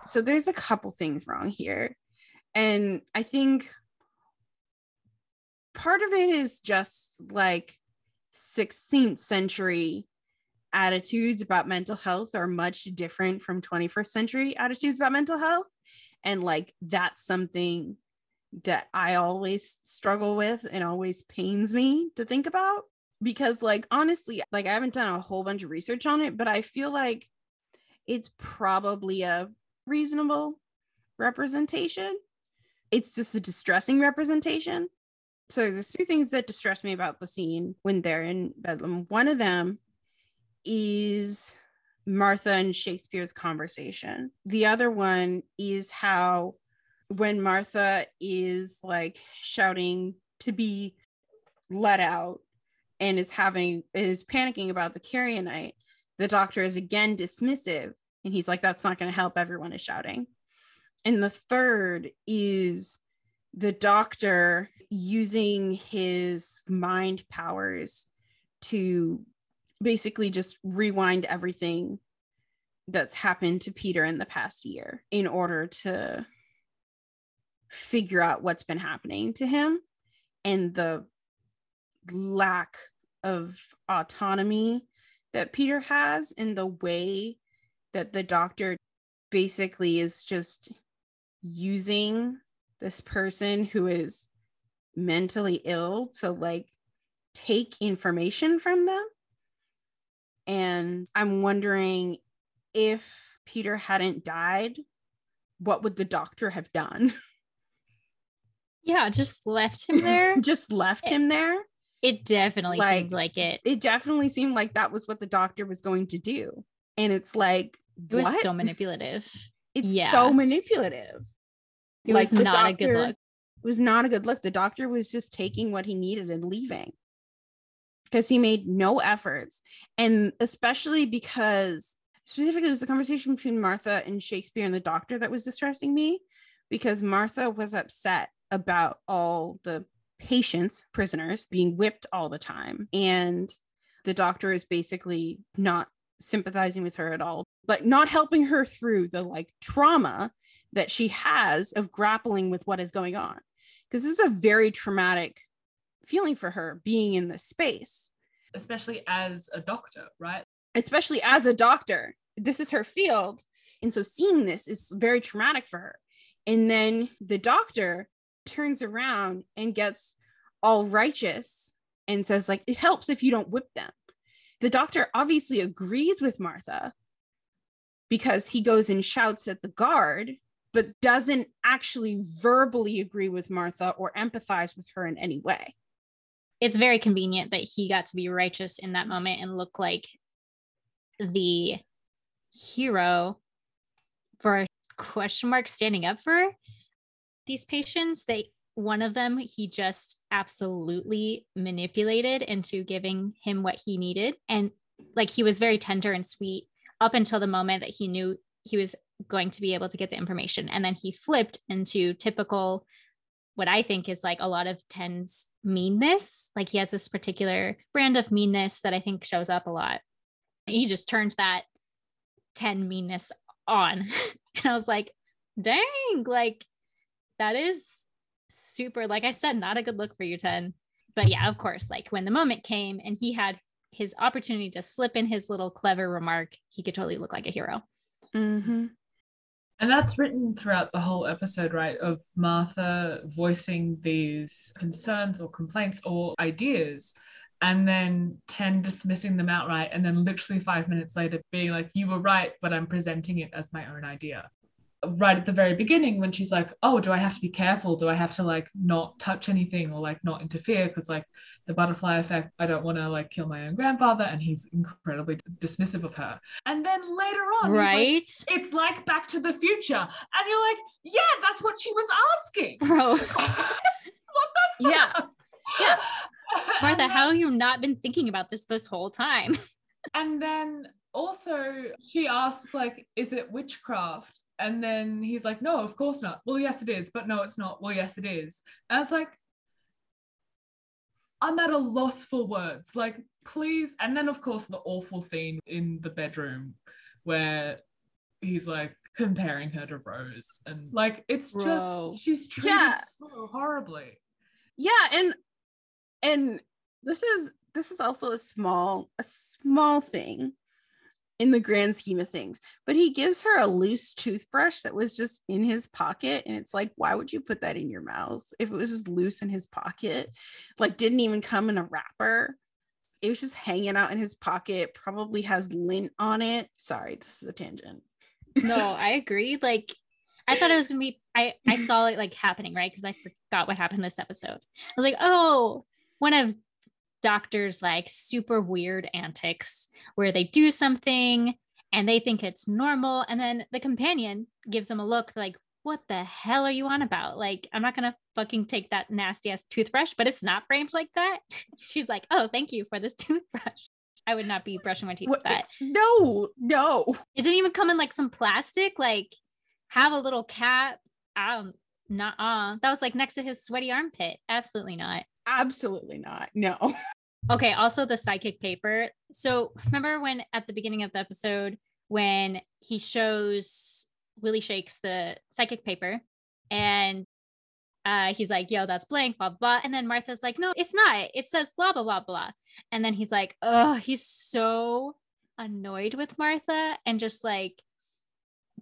So there's a couple things wrong here. And I think part of it is just like 16th century attitudes about mental health are much different from 21st century attitudes about mental health. And like that's something that I always struggle with and always pains me to think about because like honestly like I haven't done a whole bunch of research on it but I feel like it's probably a reasonable representation. It's just a distressing representation. So there's two things that distress me about the scene when they're in Bedlam. One of them is Martha and Shakespeare's conversation. The other one is how when Martha is like shouting to be let out and is having is panicking about the carrionite, the doctor is again dismissive and he's like that's not going to help everyone is shouting. And the third is the doctor using his mind powers to basically just rewind everything that's happened to Peter in the past year in order to figure out what's been happening to him and the lack of autonomy that Peter has in the way that the doctor basically is just using this person who is mentally ill to like take information from them. And I'm wondering if Peter hadn't died, what would the doctor have done? (laughs) Yeah, just left him (laughs) there. Just left him there? It definitely Like- seemed like it. It definitely seemed like that was what the doctor was going to do. And it's like, It was what? so manipulative. it's yeah. so manipulative. It Like, was the not a good look. was not a good look. The doctor was just taking what he needed and leaving because he made no efforts. And especially because specifically it was the conversation between Martha and Shakespeare and the doctor that was distressing me because Martha was upset about all the patients, prisoners being whipped all the time. And the doctor is basically not sympathizing with her at all, but not helping her through the like trauma that she has of grappling with what is going on because this is a very traumatic feeling for her being in this space, Especially as a doctor, right? especially as a doctor. This is her field. And so seeing this is very traumatic for her. And then the doctor turns around and gets all righteous and says, like, it helps if you don't whip them. The doctor obviously agrees with Martha because he goes and shouts at the guard, but doesn't actually verbally agree with Martha or empathize with her in any way. It's very convenient that he got to be righteous in that moment and look like the hero for a question mark standing up for these patients. They one of them he just absolutely manipulated into giving him what he needed and like he was very tender and sweet up until the moment that he knew he was going to be able to get the information and then he flipped into typical what I think is like a lot of Ten's meanness. Like he has this particular brand of meanness that I think shows up a lot. He just turned that 10 meanness on. (laughs) and I was like, dang, like that is super, like I said, not a good look for you, 10. But yeah, of course, like when the moment came and he had his opportunity to slip in his little clever remark, he could totally look like a hero. Mm-hmm. And that's written throughout the whole episode, right? Of Martha voicing these concerns or complaints or ideas, and then 10 dismissing them outright, and then literally five minutes later being like, You were right, but I'm presenting it as my own idea right at the very beginning when she's like oh do i have to be careful do i have to like not touch anything or like not interfere because like the butterfly effect i don't want to like kill my own grandfather and he's incredibly dismissive of her and then later on right like, it's like back to the future and you're like yeah that's what she was asking (laughs) bro (laughs) what the (laughs) fuck? Yeah. Yeah. Martha, how have you not been thinking about this this whole time? and then also she asks like is it witchcraft and then he's like, no, of course not. Well, yes, it is, but no, it's not. Well, yes, it is. And it's like, I'm at a loss for words. Like, please. And then, of course, the awful scene in the bedroom where he's like comparing her to Rose. And like, it's Bro. just, she's treated Yeah. so horribly. Yeah, and and this is this is also a small a small thing in the grand scheme of things. But he gives her a loose toothbrush that was just in his pocket and it's like why would you put that in your mouth if it was just loose in his pocket? Like didn't even come in a wrapper. It was just hanging out in his pocket, probably has lint on it. Sorry, this is a tangent. no, (laughs) I agree. Like, I thought it was gonna be. I I saw it like happening right because I forgot what happened this episode. I was like, oh, one of Doctor's like super weird antics where they do something and they think it's normal, and then the companion gives them a look like, what the hell are you on about? Like, I'm not gonna fucking take that nasty ass toothbrush, but it's not framed like that. (laughs) She's like, oh, thank you for this (laughs) toothbrush. I would not be brushing my teeth with that. (laughs) No, no. It didn't even come in like some plastic, like have a little cap. Um, not uh that was like next to his sweaty armpit. Absolutely not. Absolutely not. No. (laughs) Okay, also the psychic paper. So remember when at the beginning of the episode when he shows Willie Shakes the psychic paper and uh he's like, yo, that's blank, blah blah, blah. And then Martha's like, no, it's not. It says blah blah blah blah. And then he's like, oh, he's so annoyed with Martha and just like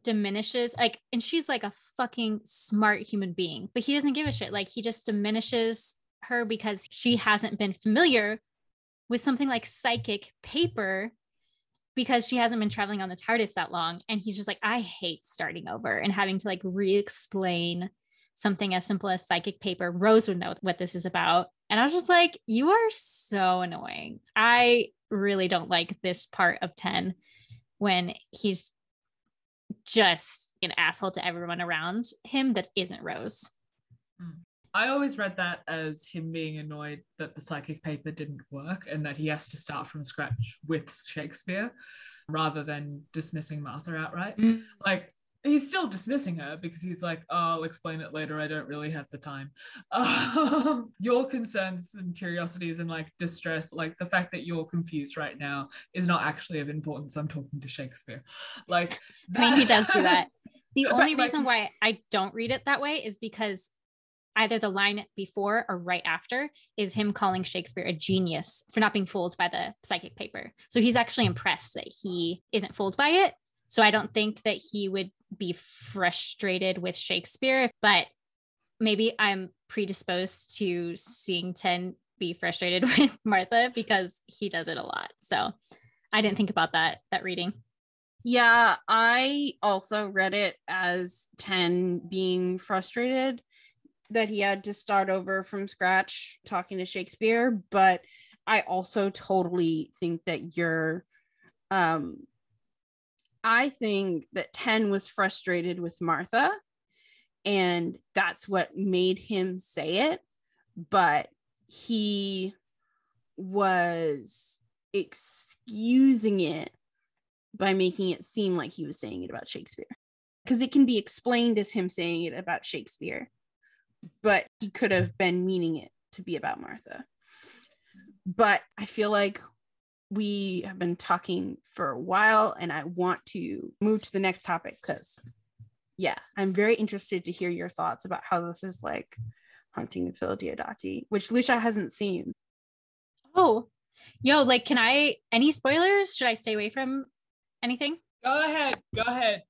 diminishes like and she's like a fucking smart human being but he doesn't give a shit like he just diminishes her because she hasn't been familiar with something like psychic paper because she hasn't been traveling on the TARDIS that long. And he's just like I hate starting over and having to like re-explain something as simple as psychic paper. Rose would know what this is about. And I was just like you are so annoying. I really don't like this part of 10 when he's just an asshole to everyone around him that isn't Rose. Mm. I always read that as him being annoyed that the psychic paper didn't work and that he has to start from scratch with Shakespeare rather than dismissing Martha outright. Like, he's still dismissing her because he's like, oh, I'll explain it later. I don't really have the time. (laughs) Um, your concerns and curiosities and like distress, like the fact that you're confused right now is not actually of importance. I'm talking to Shakespeare. Like, I mean, he does do that. (laughs) The only reason why I don't read it that way is because either the line before or right after is him calling Shakespeare a genius for not being fooled by the psychic paper. So he's actually impressed that he isn't fooled by it. So I don't think that he would be frustrated with Shakespeare, but maybe I'm predisposed to seeing 10 be frustrated (laughs) with Martha because he does it a lot. So I didn't think about that that reading. Yeah, I also read it as 10 being frustrated that he had to start over from scratch talking to Shakespeare, but I also totally think that you're um I think that 10 was frustrated with Martha and that's what made him say it, but he was excusing it by making it seem like he was saying it about Shakespeare. Because it can be explained as him saying it about Shakespeare, but he could have been meaning it to be about Martha. But I feel like we have been talking for a while and I want to move to the next topic because, yeah, I'm very interested to hear your thoughts about how this is like Haunting of Villa Diodati, which Lucia hasn't seen. Oh, Yo, like, can I, any spoilers? Should I stay away from anything? Go ahead. Go ahead.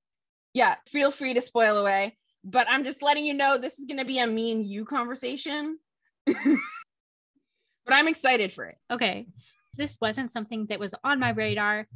Yeah, feel free to spoil away. But I'm just letting you know this is going to be a me and you conversation. (laughs) but I'm excited for it. Okay. This wasn't something that was on my radar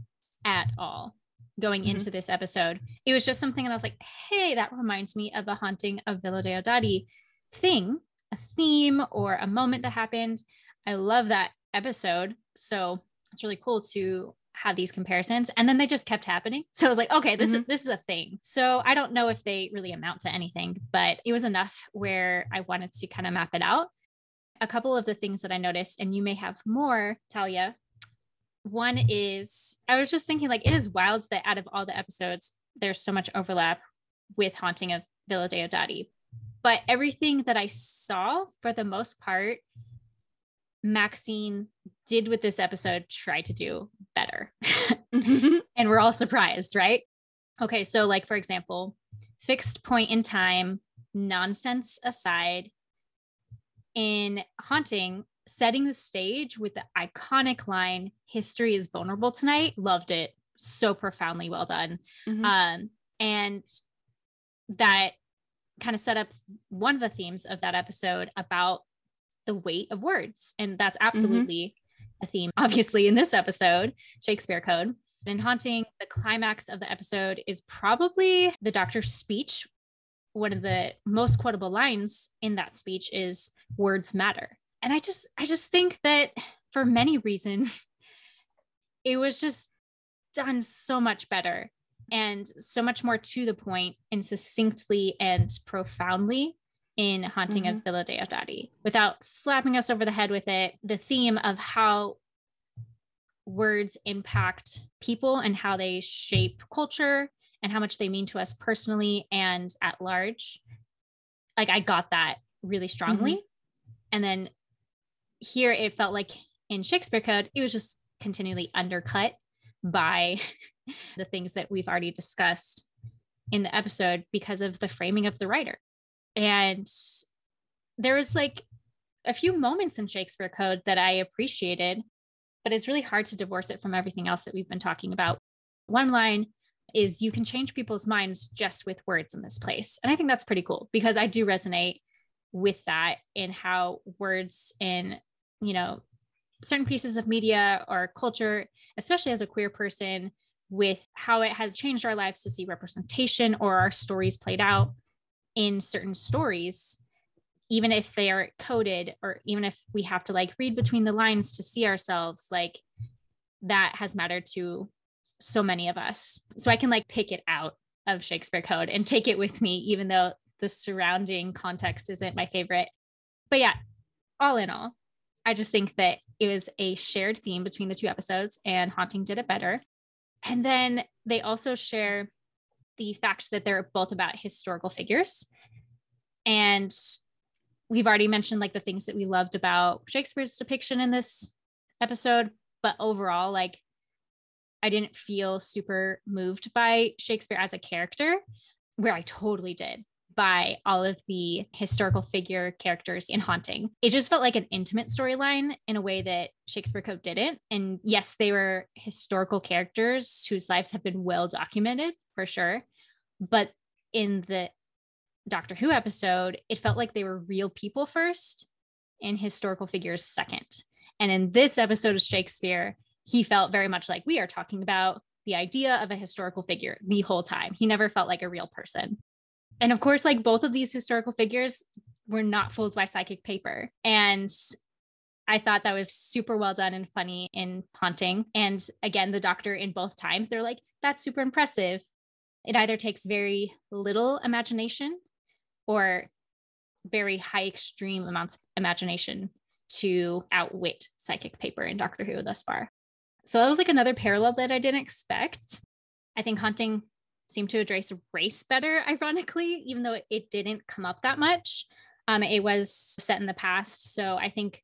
at all going Mhm. into this episode. It was just something that I was like, hey, that reminds me of the haunting of Villa Diodati thing, a theme or a moment that happened. I love that episode. So it's really cool to have these comparisons. And then they just kept happening. (laughs) So I was like, okay, this is mm-hmm. this is a thing. So I don't know if they really amount to anything, but it was enough where I wanted to kind of map it out. A couple of the things that I noticed, and you may have more, Talia, one is I was just thinking like it is wild that out of all the episodes, there's so much overlap with Haunting of Villa Diodati. But everything that I saw, for the most part, Maxine did with this episode try to do better. (laughs) and we're all surprised, right? Okay, so like for example, fixed point in time, nonsense aside, in Haunting, setting the stage with the iconic line history is vulnerable tonight loved it so profoundly well done Mhm. um and that kind of set up one of the themes of that episode about the weight of words. And that's mm-hmm. absolutely a theme (laughs) obviously in this episode shakespeare code. In haunting the climax of the episode is probably the doctor's speech. One of the most quotable lines in that speech is words matter. And i just i just think that for many reasons (laughs) it was just done so much better and so much more to the point and succinctly and profoundly in haunting of mm-hmm. villa diodati without slapping us over the head with it. The theme of how words impact people and how they shape culture and how much they mean to us personally and at large. Like i got that really strongly. Mm-hmm. And then here it felt like in shakespeare code it was just continually undercut by (laughs) the things that we've already discussed in the episode because of the framing of the writer and there was like a few moments in shakespeare code that i appreciated but it's really hard to divorce it from everything else that we've been talking about one line is you can change people's minds just with words in this place. And I think that's pretty cool because I do resonate with that in how words in, you know, certain pieces of media or culture, especially as a queer person, with how it has changed our lives to see representation or our stories played out in certain stories, even if they are coded or even if we have to like read between the lines to see ourselves, like that has mattered to so many of us. So I can like pick it out of Shakespeare Code and take it with me, even though the surrounding context isn't my favorite. But yeah, all in all, I just think that it was a shared theme between the two episodes, and Haunting did it better. And then they also share the fact that they're both about historical figures. And we've already mentioned like the things that we loved about Shakespeare's depiction in this episode, but overall, like I didn't feel super moved by Shakespeare as a character, where I totally did by all of the historical figure characters in Haunting. It just felt like an intimate storyline in a way that Shakespeare Code didn't. And yes, they were historical characters whose lives have been well documented for sure. But in the Doctor Who episode, it felt like they were real people first and historical figures second. And in this episode of Shakespeare, he felt very much like we are talking about the idea of a historical figure the whole time. He never felt like a real person. And of course, like both of these historical figures were not fooled by psychic paper. And I thought that was super well done and funny in Haunting. And again, the doctor in both times, they're like, that's super impressive. It either takes very little imagination or very high extreme amounts of imagination to outwit psychic paper in Doctor Who thus far. So that was like another parallel that I didn't expect. I think Haunting seemed to address race better, ironically, even though it didn't come up that much. Um, it was set in the past. So I think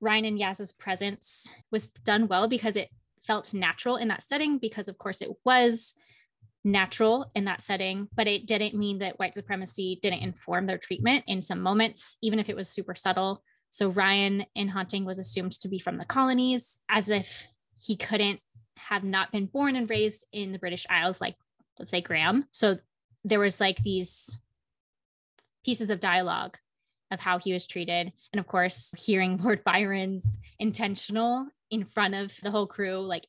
Ryan and Yaz's presence was done well because it felt natural in that setting, because of course it was natural in that setting, but it didn't mean that white supremacy didn't inform their treatment in some moments, even if it was super subtle. So Ryan in Haunting was assumed to be from the colonies, as if he couldn't have not been born and raised in the British Isles, like let's say Graham. So there was like these pieces of dialogue of how he was treated. And of course, hearing (laughs) Lord Byron's intentional in front of the whole crew, like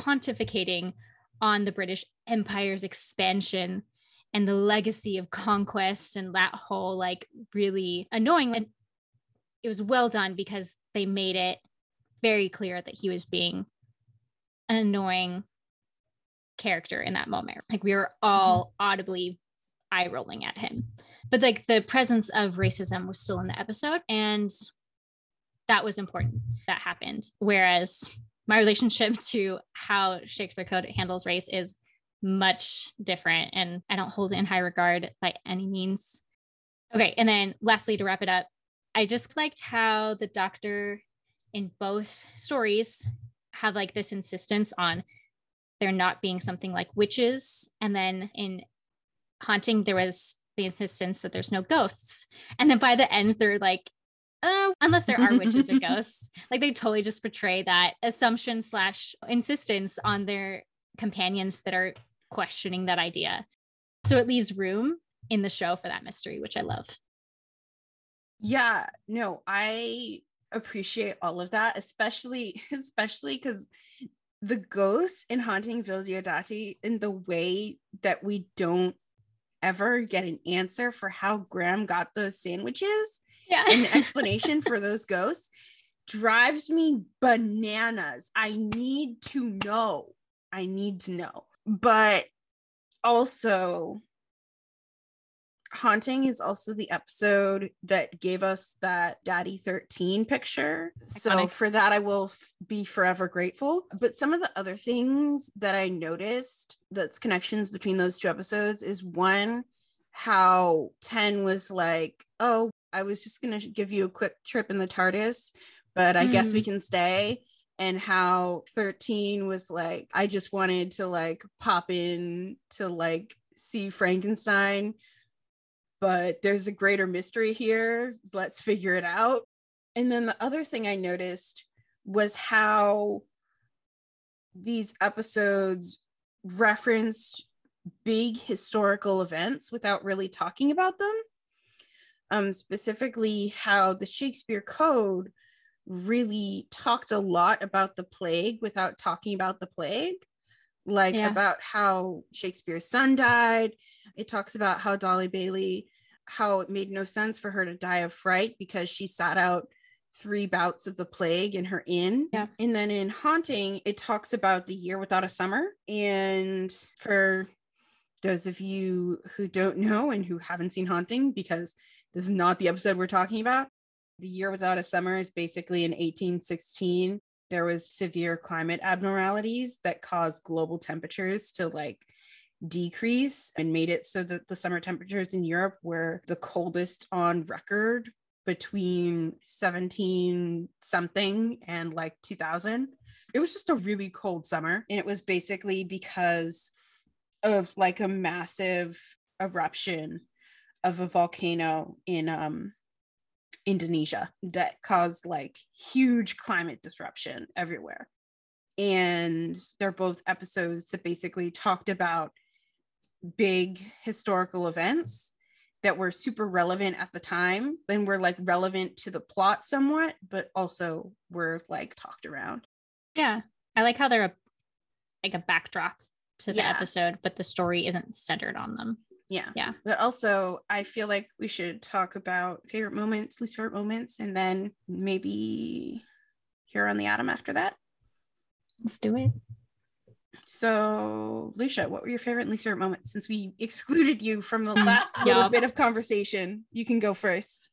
pontificating on the British Empire's expansion and the legacy of conquest and that whole like really annoying. And it was well done because they made it very clear that he was being an annoying character in that moment. Like we were all mm-hmm. audibly eye rolling at him. But like the presence of racism was still in the episode. And that was important. That happened. Whereas my relationship (laughs) to how Shakespeare Code handles race is much different. And I don't hold it in high regard by any means. Okay. And then lastly, to wrap it up, I just liked how the doctor in both stories have like this insistence on there not being something like witches. And then in Haunting, there was the insistence that there's no ghosts. And then by the end, they're like, oh, unless there are witches or (laughs) ghosts. Like they totally just portray that assumption slash insistence on their companions that are questioning that idea. So it leaves room in the show for that mystery, which I love. Yeah, no, I appreciate all of that, especially (laughs) especially because the ghosts in Haunting Diodati in the way that we don't ever get an answer for how Graham got those sandwiches yeah. and the (laughs) explanation for those ghosts drives me bananas. I need to know. I need to know. But also Haunting is also the episode that gave us that Daddy 13 picture. Iconic. So for that, I will f- be forever grateful. But some of the other things that I noticed that's connections between those two episodes is one, how 10 was like, oh, I was just going to give you a quick trip in the TARDIS, but I mm. guess we mm. can stay and how 13 was like i just wanted to like pop in to like see frankenstein but there's a greater mystery here. Let's figure it out. And then the other thing I noticed was how these episodes referenced big historical events without really talking about them. Um, specifically, how the Shakespeare Code really talked a lot about the plague without talking about the plague, like yeah. about how Shakespeare's son died. It talks about how Dolly Bailey how it made no sense for her to die of fright because she sat out three bouts of the plague in her inn. Yeah. And then in Haunting, it talks about the year without a summer. And for those of you who don't know and who haven't seen Haunting, because this is not the episode we're talking about, the year without a summer is basically in 1816. There was severe climate abnormalities that caused global temperatures to like decrease and made it so that the summer temperatures in Europe were the coldest on record between 17 something and like 2000. It was just a really cold summer. And it was basically because of like a massive eruption of a volcano in um Indonesia that caused like huge climate disruption everywhere. And they're both episodes that basically talked about big historical events that were super relevant at the time and were like relevant to the plot somewhat, but also were like talked around. Yeah. I like how they're a, like a backdrop to the yeah. episode, but the story isn't centered on them. Yeah. Yeah. But also, I feel like we should talk about favorite moments, least favorite moments, and then maybe here on the Atom after that. Let's do it. So, Lucia, what were your favorite and least favorite moments? Since we (laughs) excluded you from the last yeah. little bit of conversation, you can go first.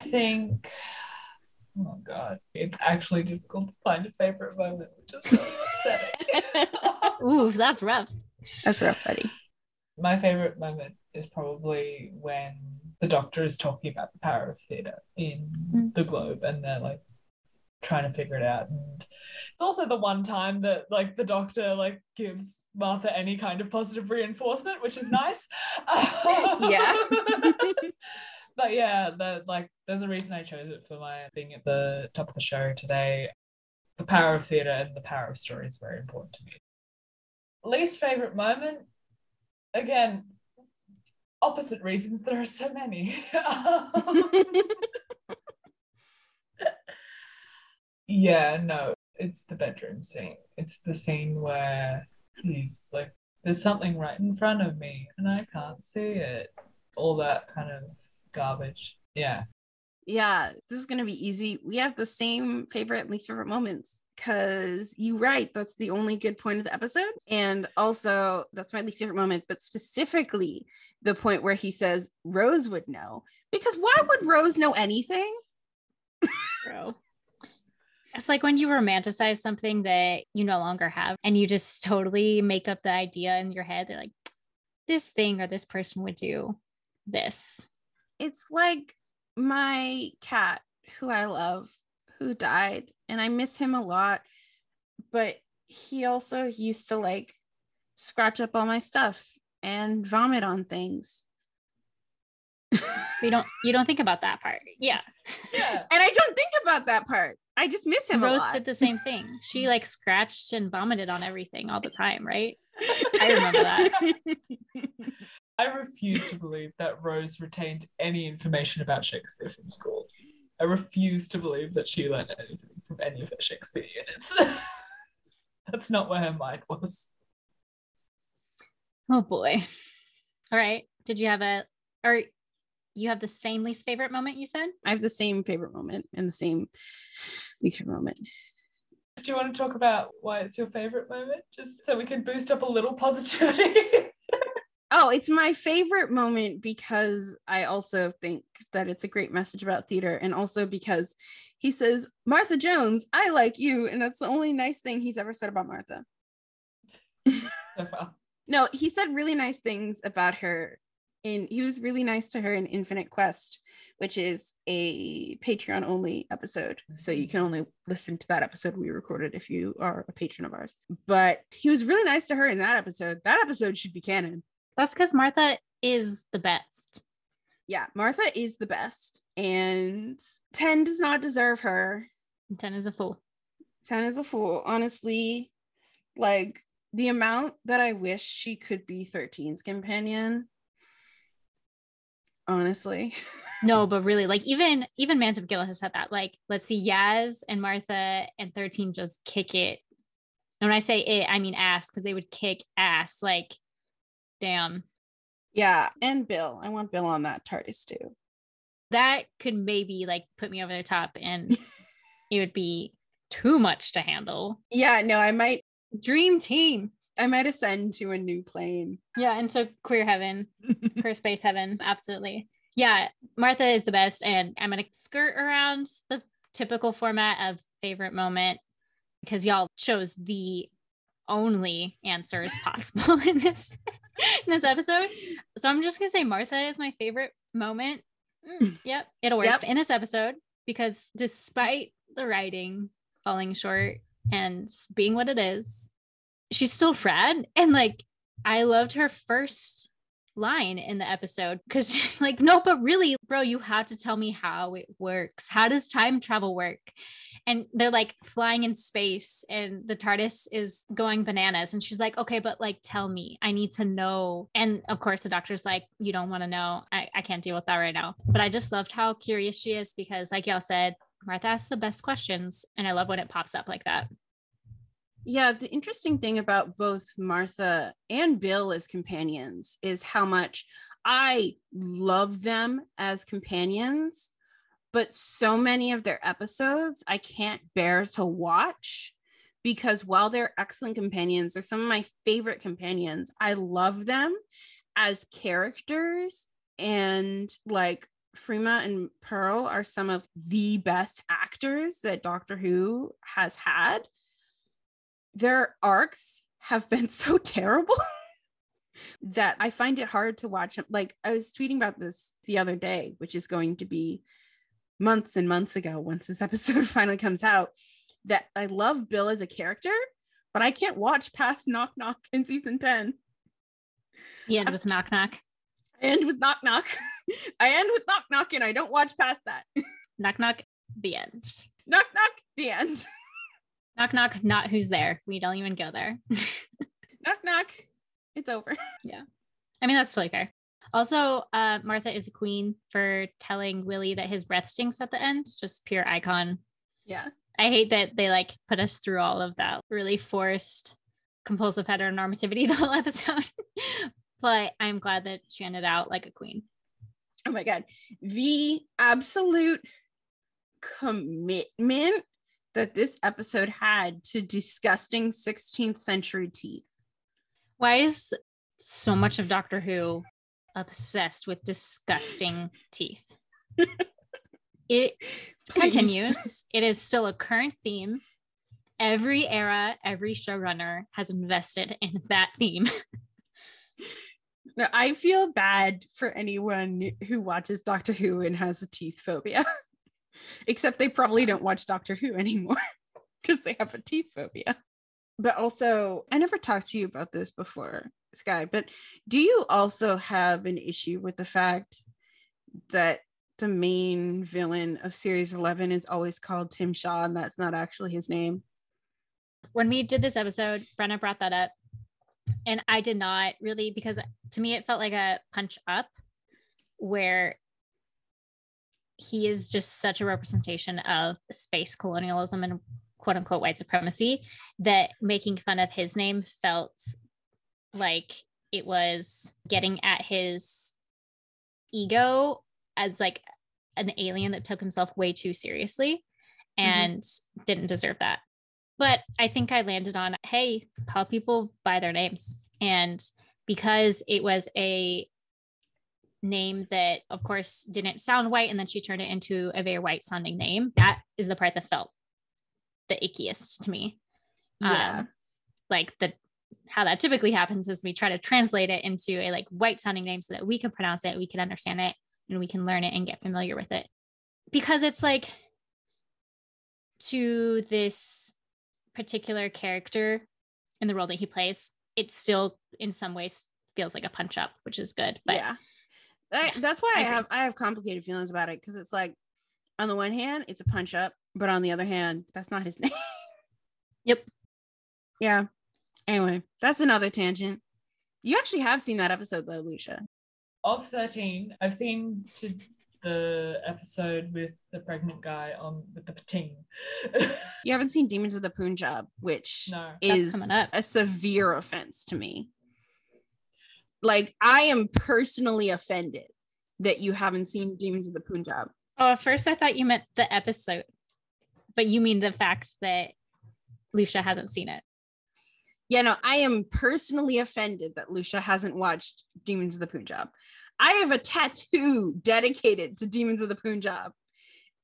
I think, oh God, it's actually difficult to find a favorite moment, which is really upsetting. (laughs) Ooh, that's rough. That's rough, buddy. My favorite moment is probably when the doctor is talking about the power of theatre in mm. the globe and they're like trying to figure it out and it's also the one time that like the doctor like gives martha any kind of positive reinforcement which is nice (laughs) yeah (laughs) but yeah, the like there's a reason I chose it for my being at the top of the show today. The power of theatre and the power of story is very important to me. Least favorite moment, again, opposite reasons. There are so many. (laughs) Um, yeah, no, it's the bedroom scene. It's the scene where he's like, there's something right in front of me and I can't see it. All that kind of garbage. Yeah. Yeah, this is going to be easy. We have the same favorite, least favorite moments because you right that's the only good point of the episode and also that's my least favorite moment but specifically the point where he says rose would know because why would rose know anything Bro. It's like when you romanticize something that you no longer have and you just totally make up the idea in your head. They're like, this thing or this person would do this. it's like my cat who I love who died and I miss him a lot but he also used to like scratch up all my stuff and vomit on things You don't you don't think about that part. Yeah. Yeah. and I don't think about that part I just miss him a Rose lot did the same thing. She like scratched and vomited on everything all the time, right? (laughs) I remember that. I refuse to believe that Rose retained any information about Shakespeare from school. I refuse to believe that she learned anything from any of her Shakespeare units. (laughs) That's not where her mind was. Oh boy. All right. Did you have a or you have the same least favorite moment you said? I have the same favorite moment and the same least favorite moment Do you want to talk about why it's your favorite moment? Just so we can boost up a little positivity. (laughs) Oh, it's my favorite moment because I also think that it's a great message about theater. And also because he says, Martha Jones, I like you. And that's the only nice thing he's ever said about Martha. so far. No, he said really nice things about her. In, he was really nice to her in Infinite Quest, which is a Patreon only episode. So you mm-hmm. can only listen to that episode we recorded if you are a patron of ours. But he was really nice to her in that episode. That episode should be canon. That's because Martha is the best. yeah, Martha is the best, and 10 does not deserve her. Ten is a fool. 10 is a fool. Honestly, like the amount that I wish she could be 13's companion. Honestly. (laughs) No, but really, like even even Mandip Gill has said that. Like, let's see, Yaz and Martha and 13 just kick it. And when I say it, I mean ass, because they would kick ass. Like, damn. Yeah, and Bill. I want Bill on that TARDIS too. That could maybe like put me over the top and (laughs) it would be too much to handle. Yeah, no, I might Dream team. I might ascend to a new plane. Yeah, into queer heaven, (laughs) queer space heaven. Absolutely. Yeah, Martha is the best. And I'm going to skirt around the typical format of favorite moment because y'all chose the only answers (laughs) possible in this in this episode. So I'm just going to say Martha is my favorite moment. Mm, (laughs) yep, it'll work Yep. in this episode because despite the writing falling short and being what it is, she's still Fred. And like, I loved her first line in the episode because (laughs) she's like, no, but really, bro, you have to tell me how it works. How does time travel work? And they're like flying in space, and the TARDIS is going bananas. And she's like, okay, but like, tell me, I need to know. And of course, the doctor's like, you don't want to know. I, I can't deal with that right now. But I just loved how curious she is because, like y'all said, Martha asks the best questions. And I love when it pops up like that. Yeah, the interesting thing about both Martha and Bill as companions is how much I love them as companions, but so many of their episodes I can't bear to watch because while they're excellent companions, they're some of my favorite companions. I love them as characters and like Freema and Pearl are some of the best actors that Doctor Who has had their arcs have been (laughs) so terrible that I find it hard to watch. them. Like I was tweeting about this the other day, which is going to be months and months ago once this (laughs) episode finally comes out. That I love Bill as a character, but I can't watch past (laughs) Knock Knock in season 10 The end with knock knock. I end with Knock Knock. I end with knock knock and I don't watch past that. knock knock. The end. knock knock. The end. Knock knock. Not who's there. We don't even go there. (laughs) knock knock. It's over. (laughs) Yeah. I mean that's totally fair. Also, uh, Martha is a queen for telling Willie that his breath stinks at the end. Just pure icon. Yeah. I hate that they like put us through all of that really forced compulsive heteronormativity (laughs) the whole episode. but I'm glad that she ended out like a queen. Oh my god. The absolute commitment that this episode had to disgusting 16th century teeth. Why is so much of Doctor Who obsessed with disgusting teeth? (laughs) it continues. It is still a current theme. Every era, every showrunner has invested in that theme. (laughs) now, I feel bad for anyone who watches Doctor Who and has a teeth phobia, (laughs) except they probably don't (laughs) watch Doctor Who anymore (laughs) because they have a teeth phobia. But also, I never talked to you about this before, Skye, but do you also have an issue with the fact that the main villain of series 11 is always called Tim Shaw and that's not actually his name. When we did this episode, Brenna brought that up. And I did not really because to me it felt like a punch up where he is just such a representation of space colonialism and quote unquote white supremacy that making fun of his name felt like it was getting at his ego as like an alien that took himself way too seriously mm-hmm. and mm-hmm. didn't deserve that. But I think I landed on hey, call people by their names. And because it was a name that, of course, didn't sound white, and then she turned it into a very white sounding name, that is the part that felt the ickiest to me. Yeah. Um, like the how that typically happens is we try to translate it into a like white sounding name so that we can pronounce it, we can understand it, and we can learn it and get familiar with it because it's like to this particular character in the role that he plays it still in some ways feels like a punch up which is good but yeah, I, that's why I, I have i have complicated feelings about it because it's like on the one hand it's a punch up but on the other hand that's not his (laughs) name. Yep. Yeah. Anyway that's another tangent. You actually have seen that episode though lucia of 13, I've seen to the episode with the pregnant guy on with the pating. (laughs) you haven't seen Demons of the Punjab, which no, is a severe offense to me. Like I am personally offended that you haven't seen Demons of the Punjab. Oh, at first I thought you meant the episode, but you mean the fact that Lucia hasn't seen it. Yeah, no, I am personally offended that Lucia hasn't watched Demons of the Punjab. I have a tattoo dedicated to Demons of the Punjab,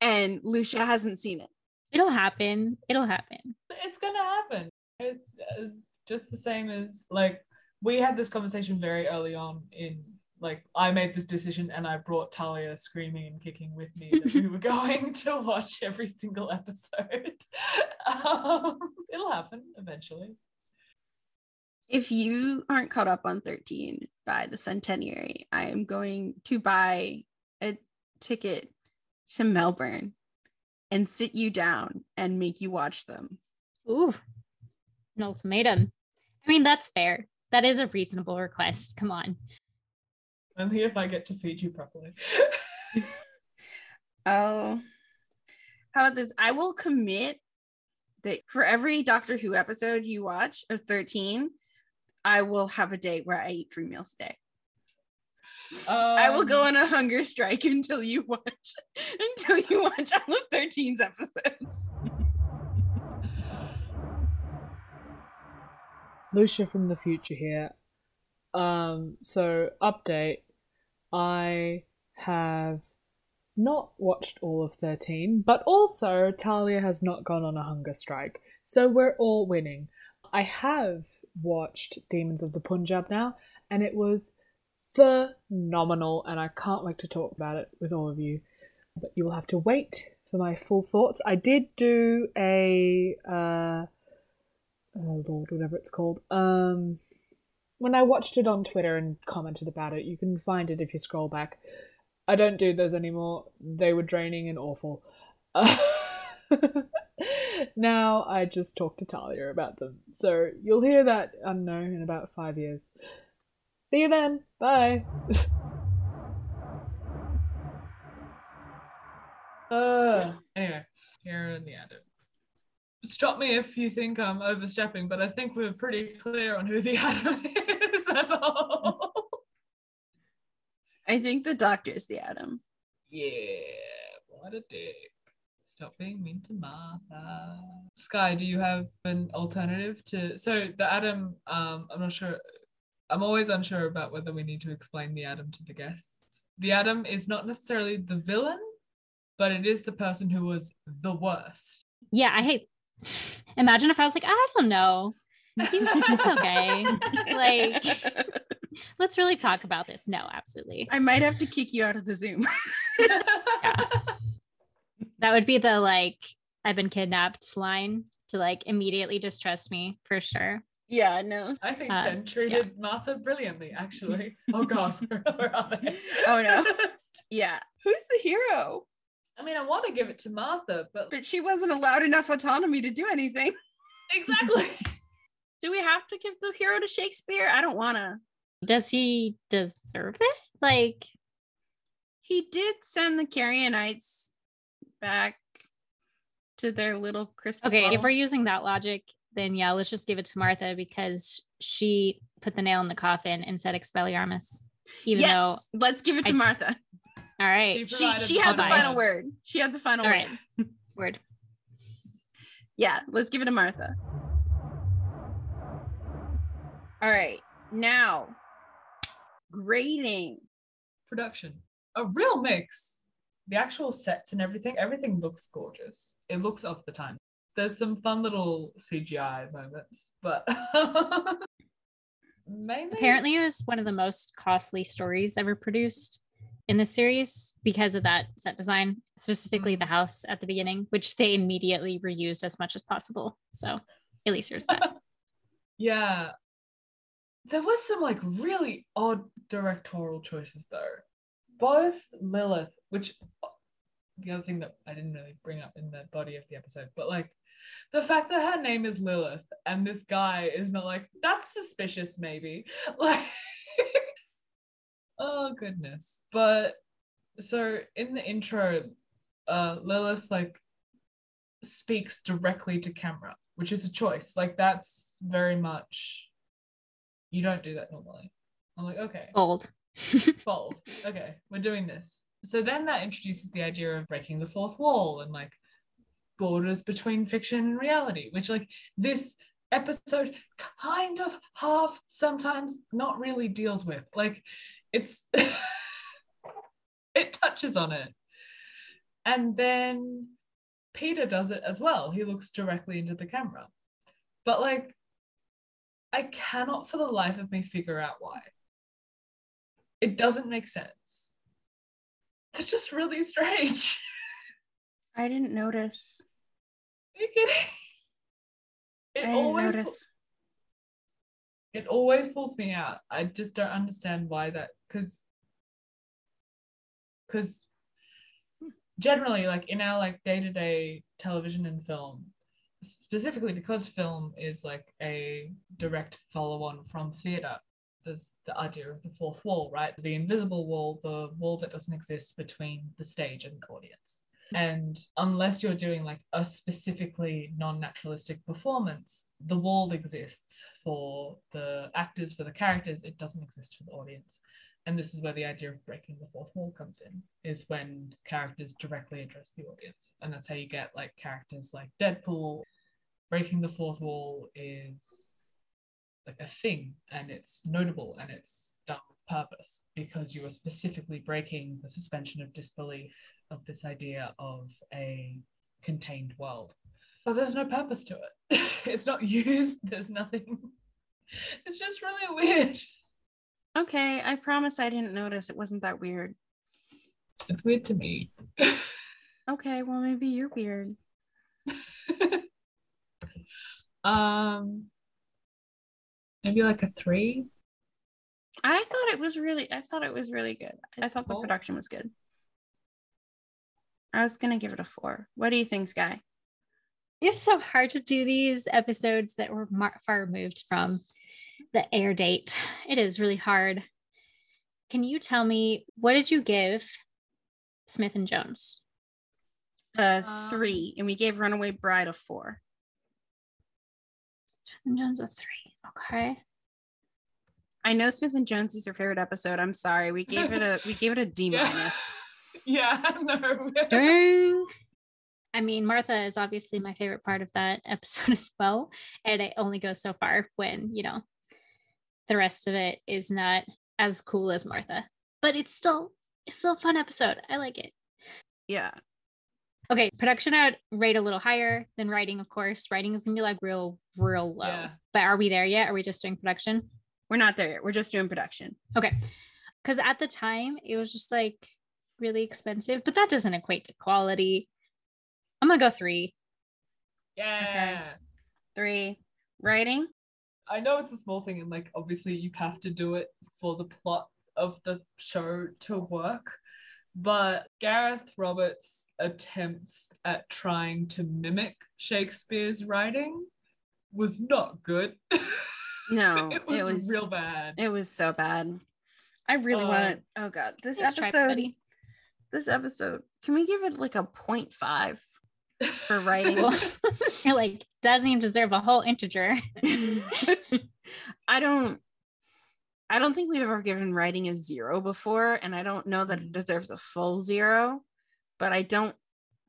and Lucia hasn't seen it. It'll happen. It'll happen. It's gonna happen. It's, it's just the same as like we had this conversation very early on in like I made the decision and I brought Talia screaming and kicking with me that we were (laughs) going to watch every single episode. (laughs) um, it'll happen eventually. If you aren't caught up on 13 by the centenary, I am going to buy a ticket to Melbourne and sit you down and make you watch them. Ooh, an ultimatum. I mean, that's fair. That is a reasonable request. Come on. Only if I get to feed you properly. (laughs) oh, how about this? I will commit that for every Doctor Who episode you watch of 13, I will have a day where I eat three meals a day. Um, I will go um, on a hunger strike (laughs) until you watch until you watch all of 13's episodes. Lucia from the future here. Um, so update. I have not watched all of 13, but also Talia has not gone on a hunger strike. So we're all winning. I have watched Demons of the Punjab now, and it was phenomenal, and I can't wait to talk about it with all of you. But you will have to wait for my full thoughts. I did do a uh, oh lord, whatever it's called. Um, when I watched it on Twitter and commented about it, you can find it if you scroll back. I don't do those anymore. They were draining and awful. Uh, (laughs) now I just talk to Talia about them. So you'll hear that, I don't know, in about five years. See you then. Bye. (laughs) Uh, anyway, here in the Adam. Stop me if you think I'm overstepping, but I think we're pretty clear on who the (laughs) Adam is as a whole. I think the doctor is the Adam. Yeah, what a dick. Stop being mean to Martha. Skye, do you have an alternative to so the Adam? Um, I'm not sure. I'm always unsure about whether we need to explain the Adam to the guests. The Adam is not necessarily the villain, but it is the person who was the worst. Yeah, I hate. Imagine if I was like, I don't know. He's, he's okay. (laughs) like, let's really talk about this. No, absolutely. I might have to kick you out of the Zoom. (laughs) yeah. That would be the like, I've been kidnapped line to like immediately distrust me for sure. yeah, no. I think Uh, Ten treated Martha brilliantly, actually. Oh god, where are they? Oh, no. (laughs) Yeah. Who's the hero? I mean, I want to give it to Martha, but But she wasn't allowed enough autonomy to do anything. (laughs) exactly. (laughs) Do we have to give the hero to Shakespeare? I don't wanna. Does he deserve it? Like, He did send the Carrionites back to their little crystal. okay, if we're using that logic, then yeah, let's just give it to Martha because she put the nail in the coffin and said Expelliarmus. Even yes, let's give it to I- Martha. All right, She She she had the final word. She had the final all word. right, word. Yeah, let's give it to Martha. All right, now grading. Production. A real mix. The actual sets and everything, everything looks gorgeous. It looks of the time. There's some fun little CGI moments, but (laughs) mainly Apparently, it was one of the most costly stories ever produced in the series because of that set design, specifically the mm-hmm. house at the beginning, which they immediately reused as much as possible. So, at least there's that. (laughs) Yeah. There was some like really odd directorial choices though. Both Lilith, which the other thing that I didn't really bring up in the body of the episode, but like the fact that her name is Lilith and this guy is not like that's suspicious maybe. (laughs) Like oh goodness. But so in the intro, uh Lilith like speaks directly to camera, which is a choice. Like that's very much you don't do that normally. I'm like, okay, Bold. (laughs) bold. Okay, we're doing this. So then that introduces the idea of breaking the fourth wall and like borders between fiction and reality, which like this episode kind of half sometimes not really deals with. Like it's (laughs) it touches on it. And then Peter does it as well. He looks directly into the camera. But like I cannot for the life of me figure out why. It doesn't make sense. It's just really strange. (laughs) I didn't notice. Are you kidding? It I didn't always notice. It always pulls me out. I just don't understand why that because because generally like in our like day-to-day television and film specifically because film is like a direct follow-on from theater there's the idea of the fourth wall right the invisible wall the wall that doesn't exist between the stage and the audience and unless you're doing like a specifically non-naturalistic performance the wall exists for the actors for the characters. It doesn't exist for the audience. And this is where the idea of breaking the fourth wall comes in is when characters directly address the audience. And that's how you get like characters like deadpool. Breaking the fourth wall is like a thing and it's notable and it's done with purpose because you are specifically breaking the suspension of disbelief of this idea of a contained world but there's no purpose to it (laughs) it's not used (laughs) there's nothing it's just really weird Okay, I promise I didn't notice. It wasn't that weird. it's weird to me Okay, well maybe you're weird. (laughs) um maybe like a three I thought it was really I thought it was really good. I thought the production was good. I was gonna give it a four. What do you think, Skye? It's so hard to do these episodes that were mar- far removed from the air date. It is really hard. Can you tell me what did you give Smith and Jones? Uh Um, three. And we gave Runaway Bride a four. Smith and Jones a three. Okay. I know Smith and Jones is your favorite episode. I'm sorry. We gave it a we gave it a D (laughs) Yeah. minus. (laughs) Yeah, (laughs) no. Dang. I mean, Martha is obviously my favorite part of that (laughs) episode as well. And it only goes so far when, you know, the rest of it is not as cool as Martha. But it's still it's still a fun episode. I like it. Yeah. Okay, production I would rate a little higher than writing, of course. Writing is gonna be like real, real low. Yeah. But are we there yet? Are we just doing production? We're not there yet. We're just doing production. Okay. Because at the time it was just like really expensive, but that doesn't equate to quality. I'm gonna go three. Yeah. Three. Writing. I know it's a small thing, and like obviously you have to do it for the plot of the show to work. But Gareth Roberts' attempts at trying to mimic Shakespeare's writing was not good. (laughs) No, it, was it was real bad. It was so bad. I really want Um, to. Oh god, this Nice try, episode. Buddy. this episode. Can we give it like a 0.5 for (laughs) writing? Well, (laughs) You're like, doesn't even deserve a whole integer. (laughs) I don't. I don't think we've ever given writing a zero before, and I don't know that it deserves a full zero, but I don't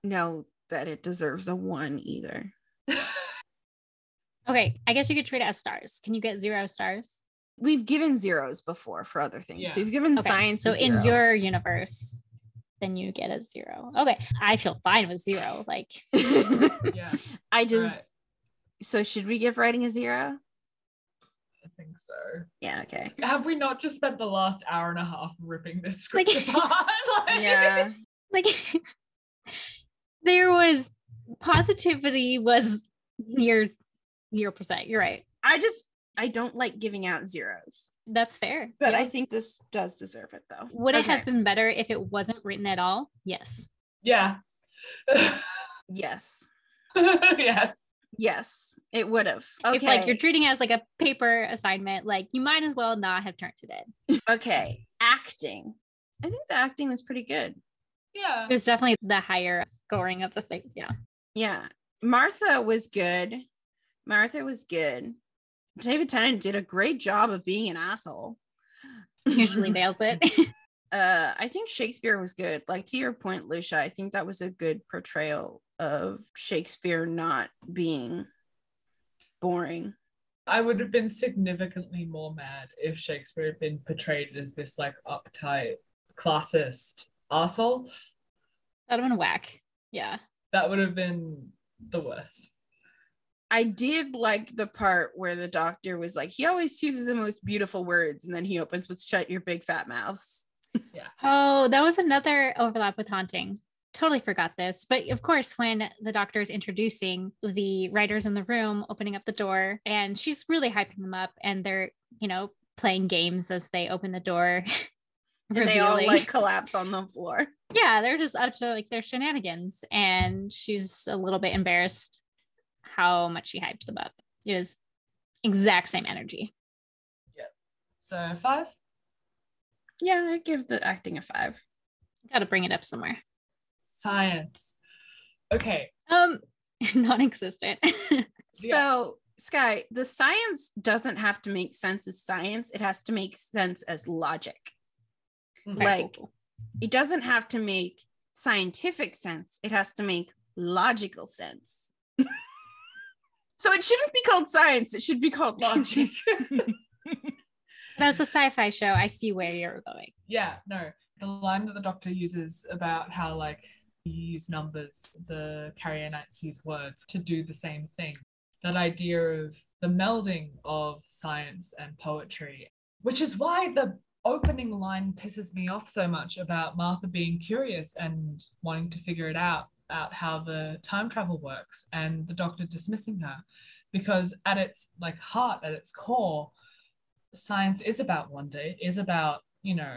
know that it deserves a one either. Okay, I guess you could treat it as stars. Can you get zero stars? We've given zeros before for other things. Yeah. We've given Okay, science. So a in your universe, then you get a zero. Okay, I feel fine with zero. Like, (laughs) yeah, I just. right. So should we give writing a zero? I think so. Yeah. Okay. Have we not just spent the last hour and a half ripping this (laughs) script Like- apart? (laughs) Like- Yeah. like there was positivity was near zero percent. You're right. I just I don't like giving out zeros, That's fair. but Yeah. I think this does deserve it though. would it have been better if it wasn't written at all? Yes. Yeah. (laughs) Yes. (laughs) yes. Yes, it would have. Okay. If like you're treating it as like a paper assignment, like you might as well not have turned it in. okay. Acting. I think the acting was pretty good. Yeah. It was definitely the higher scoring of the thing. Yeah. Yeah. Martha was good. Martha was good. David Tennant did a great job of being an asshole. Usually nails it. (laughs) uh I think Shakespeare was good. Like to your point, Lucia, I think that was a good portrayal of Shakespeare not being boring. I would have been significantly more mad if Shakespeare had been portrayed as this like uptight, classist asshole. That'd have been whack. Yeah. That would have been the worst. I did like the part where the doctor was like, he always chooses the most beautiful words, and then he opens with shut your big fat mouths. (laughs) Yeah. Oh, that was another overlap with haunting. Totally forgot this. But of course, when the doctor is introducing the writers in the room, opening up the door, and she's really hyping them up, and they're, you know, playing games as they open the door. (laughs) And they all like collapse on the floor. (laughs) yeah, they're just up to like their shenanigans. And she's a little bit embarrassed how much she hyped them up. It was exact same energy. Yeah. So five? Yeah, I give the acting a five. Gotta bring it up somewhere. Science. Okay. Um, (laughs) non-existent. (laughs) So, Skye, the science doesn't have to make sense as science, it has to make sense as logic. Okay. Like, it doesn't have to make scientific sense, it has to make logical sense. (laughs) so, it shouldn't be called science, it should be called logic. (laughs) (laughs) That's a sci-fi show. I see where you're going. yeah, no. The line that the doctor uses about how like you use numbers, the Carrionites use words to do the same thing. That idea of the melding of science and poetry, which is why the opening line pisses me off so much about Martha being curious and wanting to figure it out, out how the time travel works, and the doctor dismissing her. Because at its like heart, at its core, science is about wonder, it is about, you know,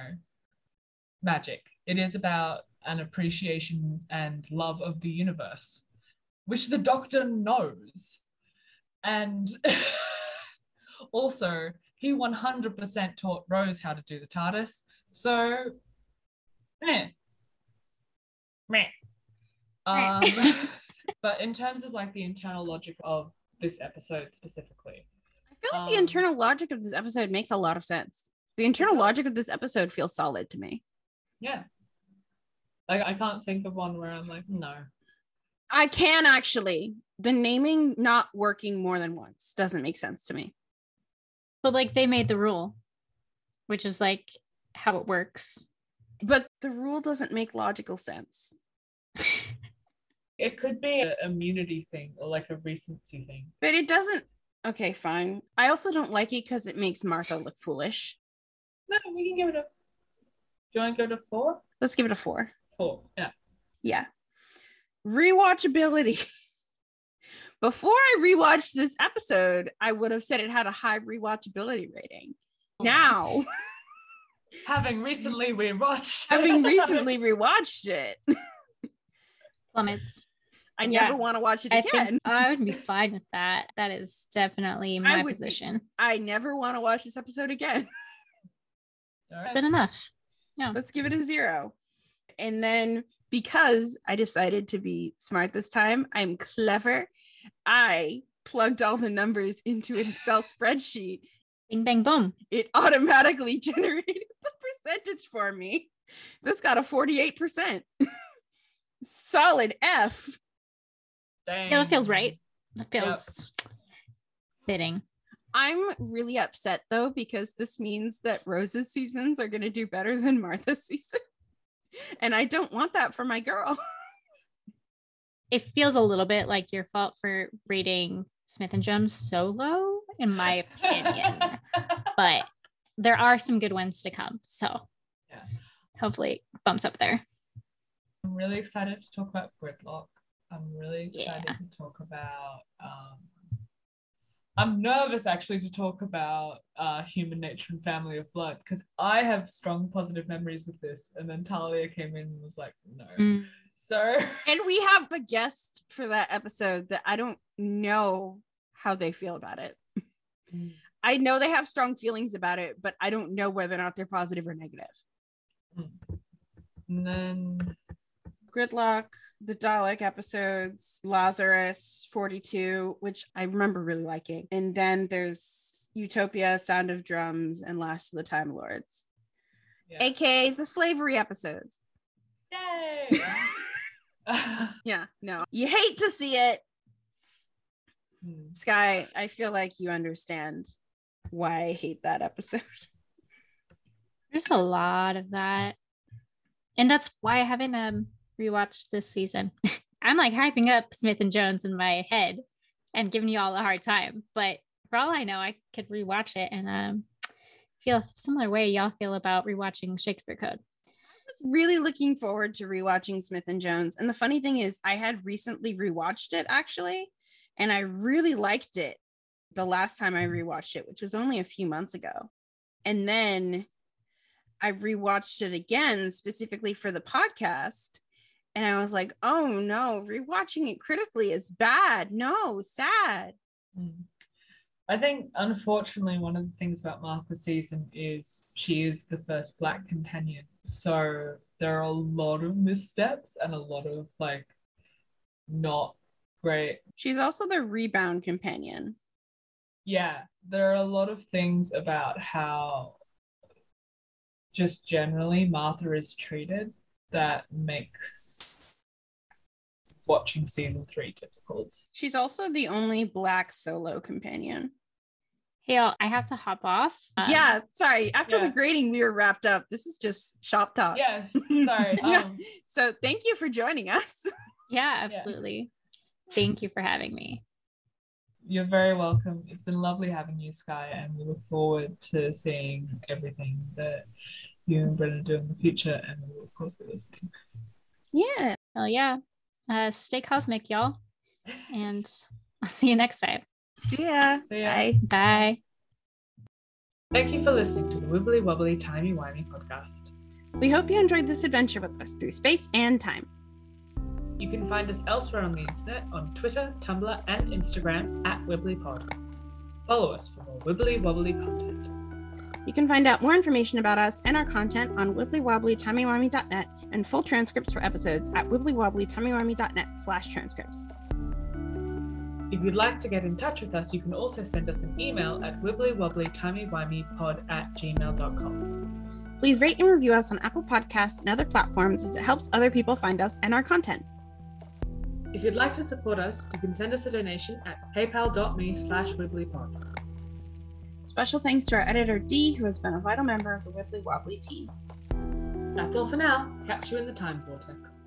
magic. It is about an appreciation and love of the universe, which the doctor knows. And (laughs) also, he 100% taught Rose how to do the TARDIS. So, meh. Meh. Um, (laughs) (laughs) but in terms of like the internal logic of this episode specifically, I feel like the Um, internal logic of this episode makes a lot of sense. The internal logic of this episode feels solid to me. yeah. Like I can't think of one where I'm like, no. I can actually. The naming not working more than once doesn't make sense to me. But like they made the rule, which is like how it works. But the rule doesn't make logical sense. (laughs) It could be an immunity thing or like a recency thing. But it doesn't. Okay, fine. I also don't like it because it makes Martha look foolish. No, we can give it a. Do you want to go to four? Let's give it a four. Four. Yeah. Yeah. Rewatchability. (laughs) Before I rewatched this episode, I would have said it had a high rewatchability rating. Oh. Now, (laughs) having recently rewatched, having recently (laughs) rewatched it, Plummets. I Yeah. never want to watch it I again. think I would be fine with that. That is definitely (laughs) my would be. position. I never want to watch this episode again. (laughs) All It's right. been enough. Yeah. Let's give it a zero. And then because I decided to be smart this time, I'm clever. I plugged all the numbers into an Excel (sighs) spreadsheet. Bing bang boom. It automatically (laughs) generated the percentage for me. This got a 48%. Solid F. Dang. Yeah, that feels right. That Yep. feels fitting. I'm really upset though because this means that Rose's seasons are going to do better than Martha's (laughs) season. And I don't want that for my girl. (laughs) It feels a little bit like your fault for rating Smith and Jones so low, in my opinion. (laughs) but there are some good ones to come. So Yeah. hopefully it bumps up there. I'm really excited to talk about Gridlock. I'm really excited Yeah. to talk about. Um, I'm nervous actually to talk about uh, Human Nature and Family of Blood because I have strong positive memories with this, and then Talia came in and was like, "No." Mm. So (laughs) And we have a guest for that episode that I don't know how they feel about it. Mm. I know they have strong feelings about it, but I don't know whether or not they're positive or negative. and then Gridlock, the Dalek episodes, Lazarus 42, which I remember really liking. And then there's Utopia, Sound of Drums, and Last of the Time Lords, yeah. aka the slavery episodes. Yay! (laughs) (laughs) Yeah, no, you hate to see it. Hmm. Skye, I feel like you understand why I hate that episode. There's a lot of that. And that's why I haven't um rewatched this season. (laughs) I'm like hyping up Smith and Jones in my head and giving you all a hard time. But for all I know, I could rewatch it and um feel a similar way y'all feel about rewatching Shakespeare Code. I was really looking forward to rewatching Smith and Jones. And the funny thing is, I had recently rewatched it actually, and I really liked it the last time I rewatched it, which was only a few months ago. And then I rewatched it again specifically for the podcast. And I was like, oh no, rewatching it critically is bad. No, sad. Mm. I think, unfortunately, one of the things about Martha's season is she is the first Black companion. So there are a lot of missteps and a lot of like not great. She's also the rebound companion. Yeah, there are a lot of things about how just generally Martha is treated that makes watching season three difficult. She's also the only black solo companion. Hey, y'all, I have to hop off. Um, yeah, sorry. After the grading, we were wrapped up. This is just shop talk. Yes, (laughs) sorry. Yeah. Um, So thank you for joining us. (laughs) Yeah, absolutely. Thank you for having me. You're very welcome. It's been lovely having you, Skye, and we look forward to seeing everything that you and Brenna do in the future, and we will, of course, be listening. Yeah. Hell yeah. Uh, stay cosmic, y'all. And I'll see you next time. See ya. See ya. Bye. Bye. Thank you for listening to the Wibbly Wobbly Timey Wimey podcast. We hope you enjoyed this adventure with us through space and time. You can find us elsewhere on the internet on Twitter, Tumblr, and Instagram at WibblyPod. Follow us for more Wibbly Wobbly content. You can find out more information about us and our content on wibblywobblytimeywimey.net and full transcripts for episodes at wibblywobblytimeywimey.net slash transcripts. If you'd like to get in touch with us, you can also send us an email at wibblywobblytimeywimeypod at gmail.com. Please rate and review us on Apple Podcasts and other platforms as it helps other people find us and our content. If you'd like to support us, you can send us a donation at paypal.me slash wibblypod. Special thanks to our editor Dee, who has been a vital member of the Wibbly Wobbly team. That's all for now. Catch you in the time vortex.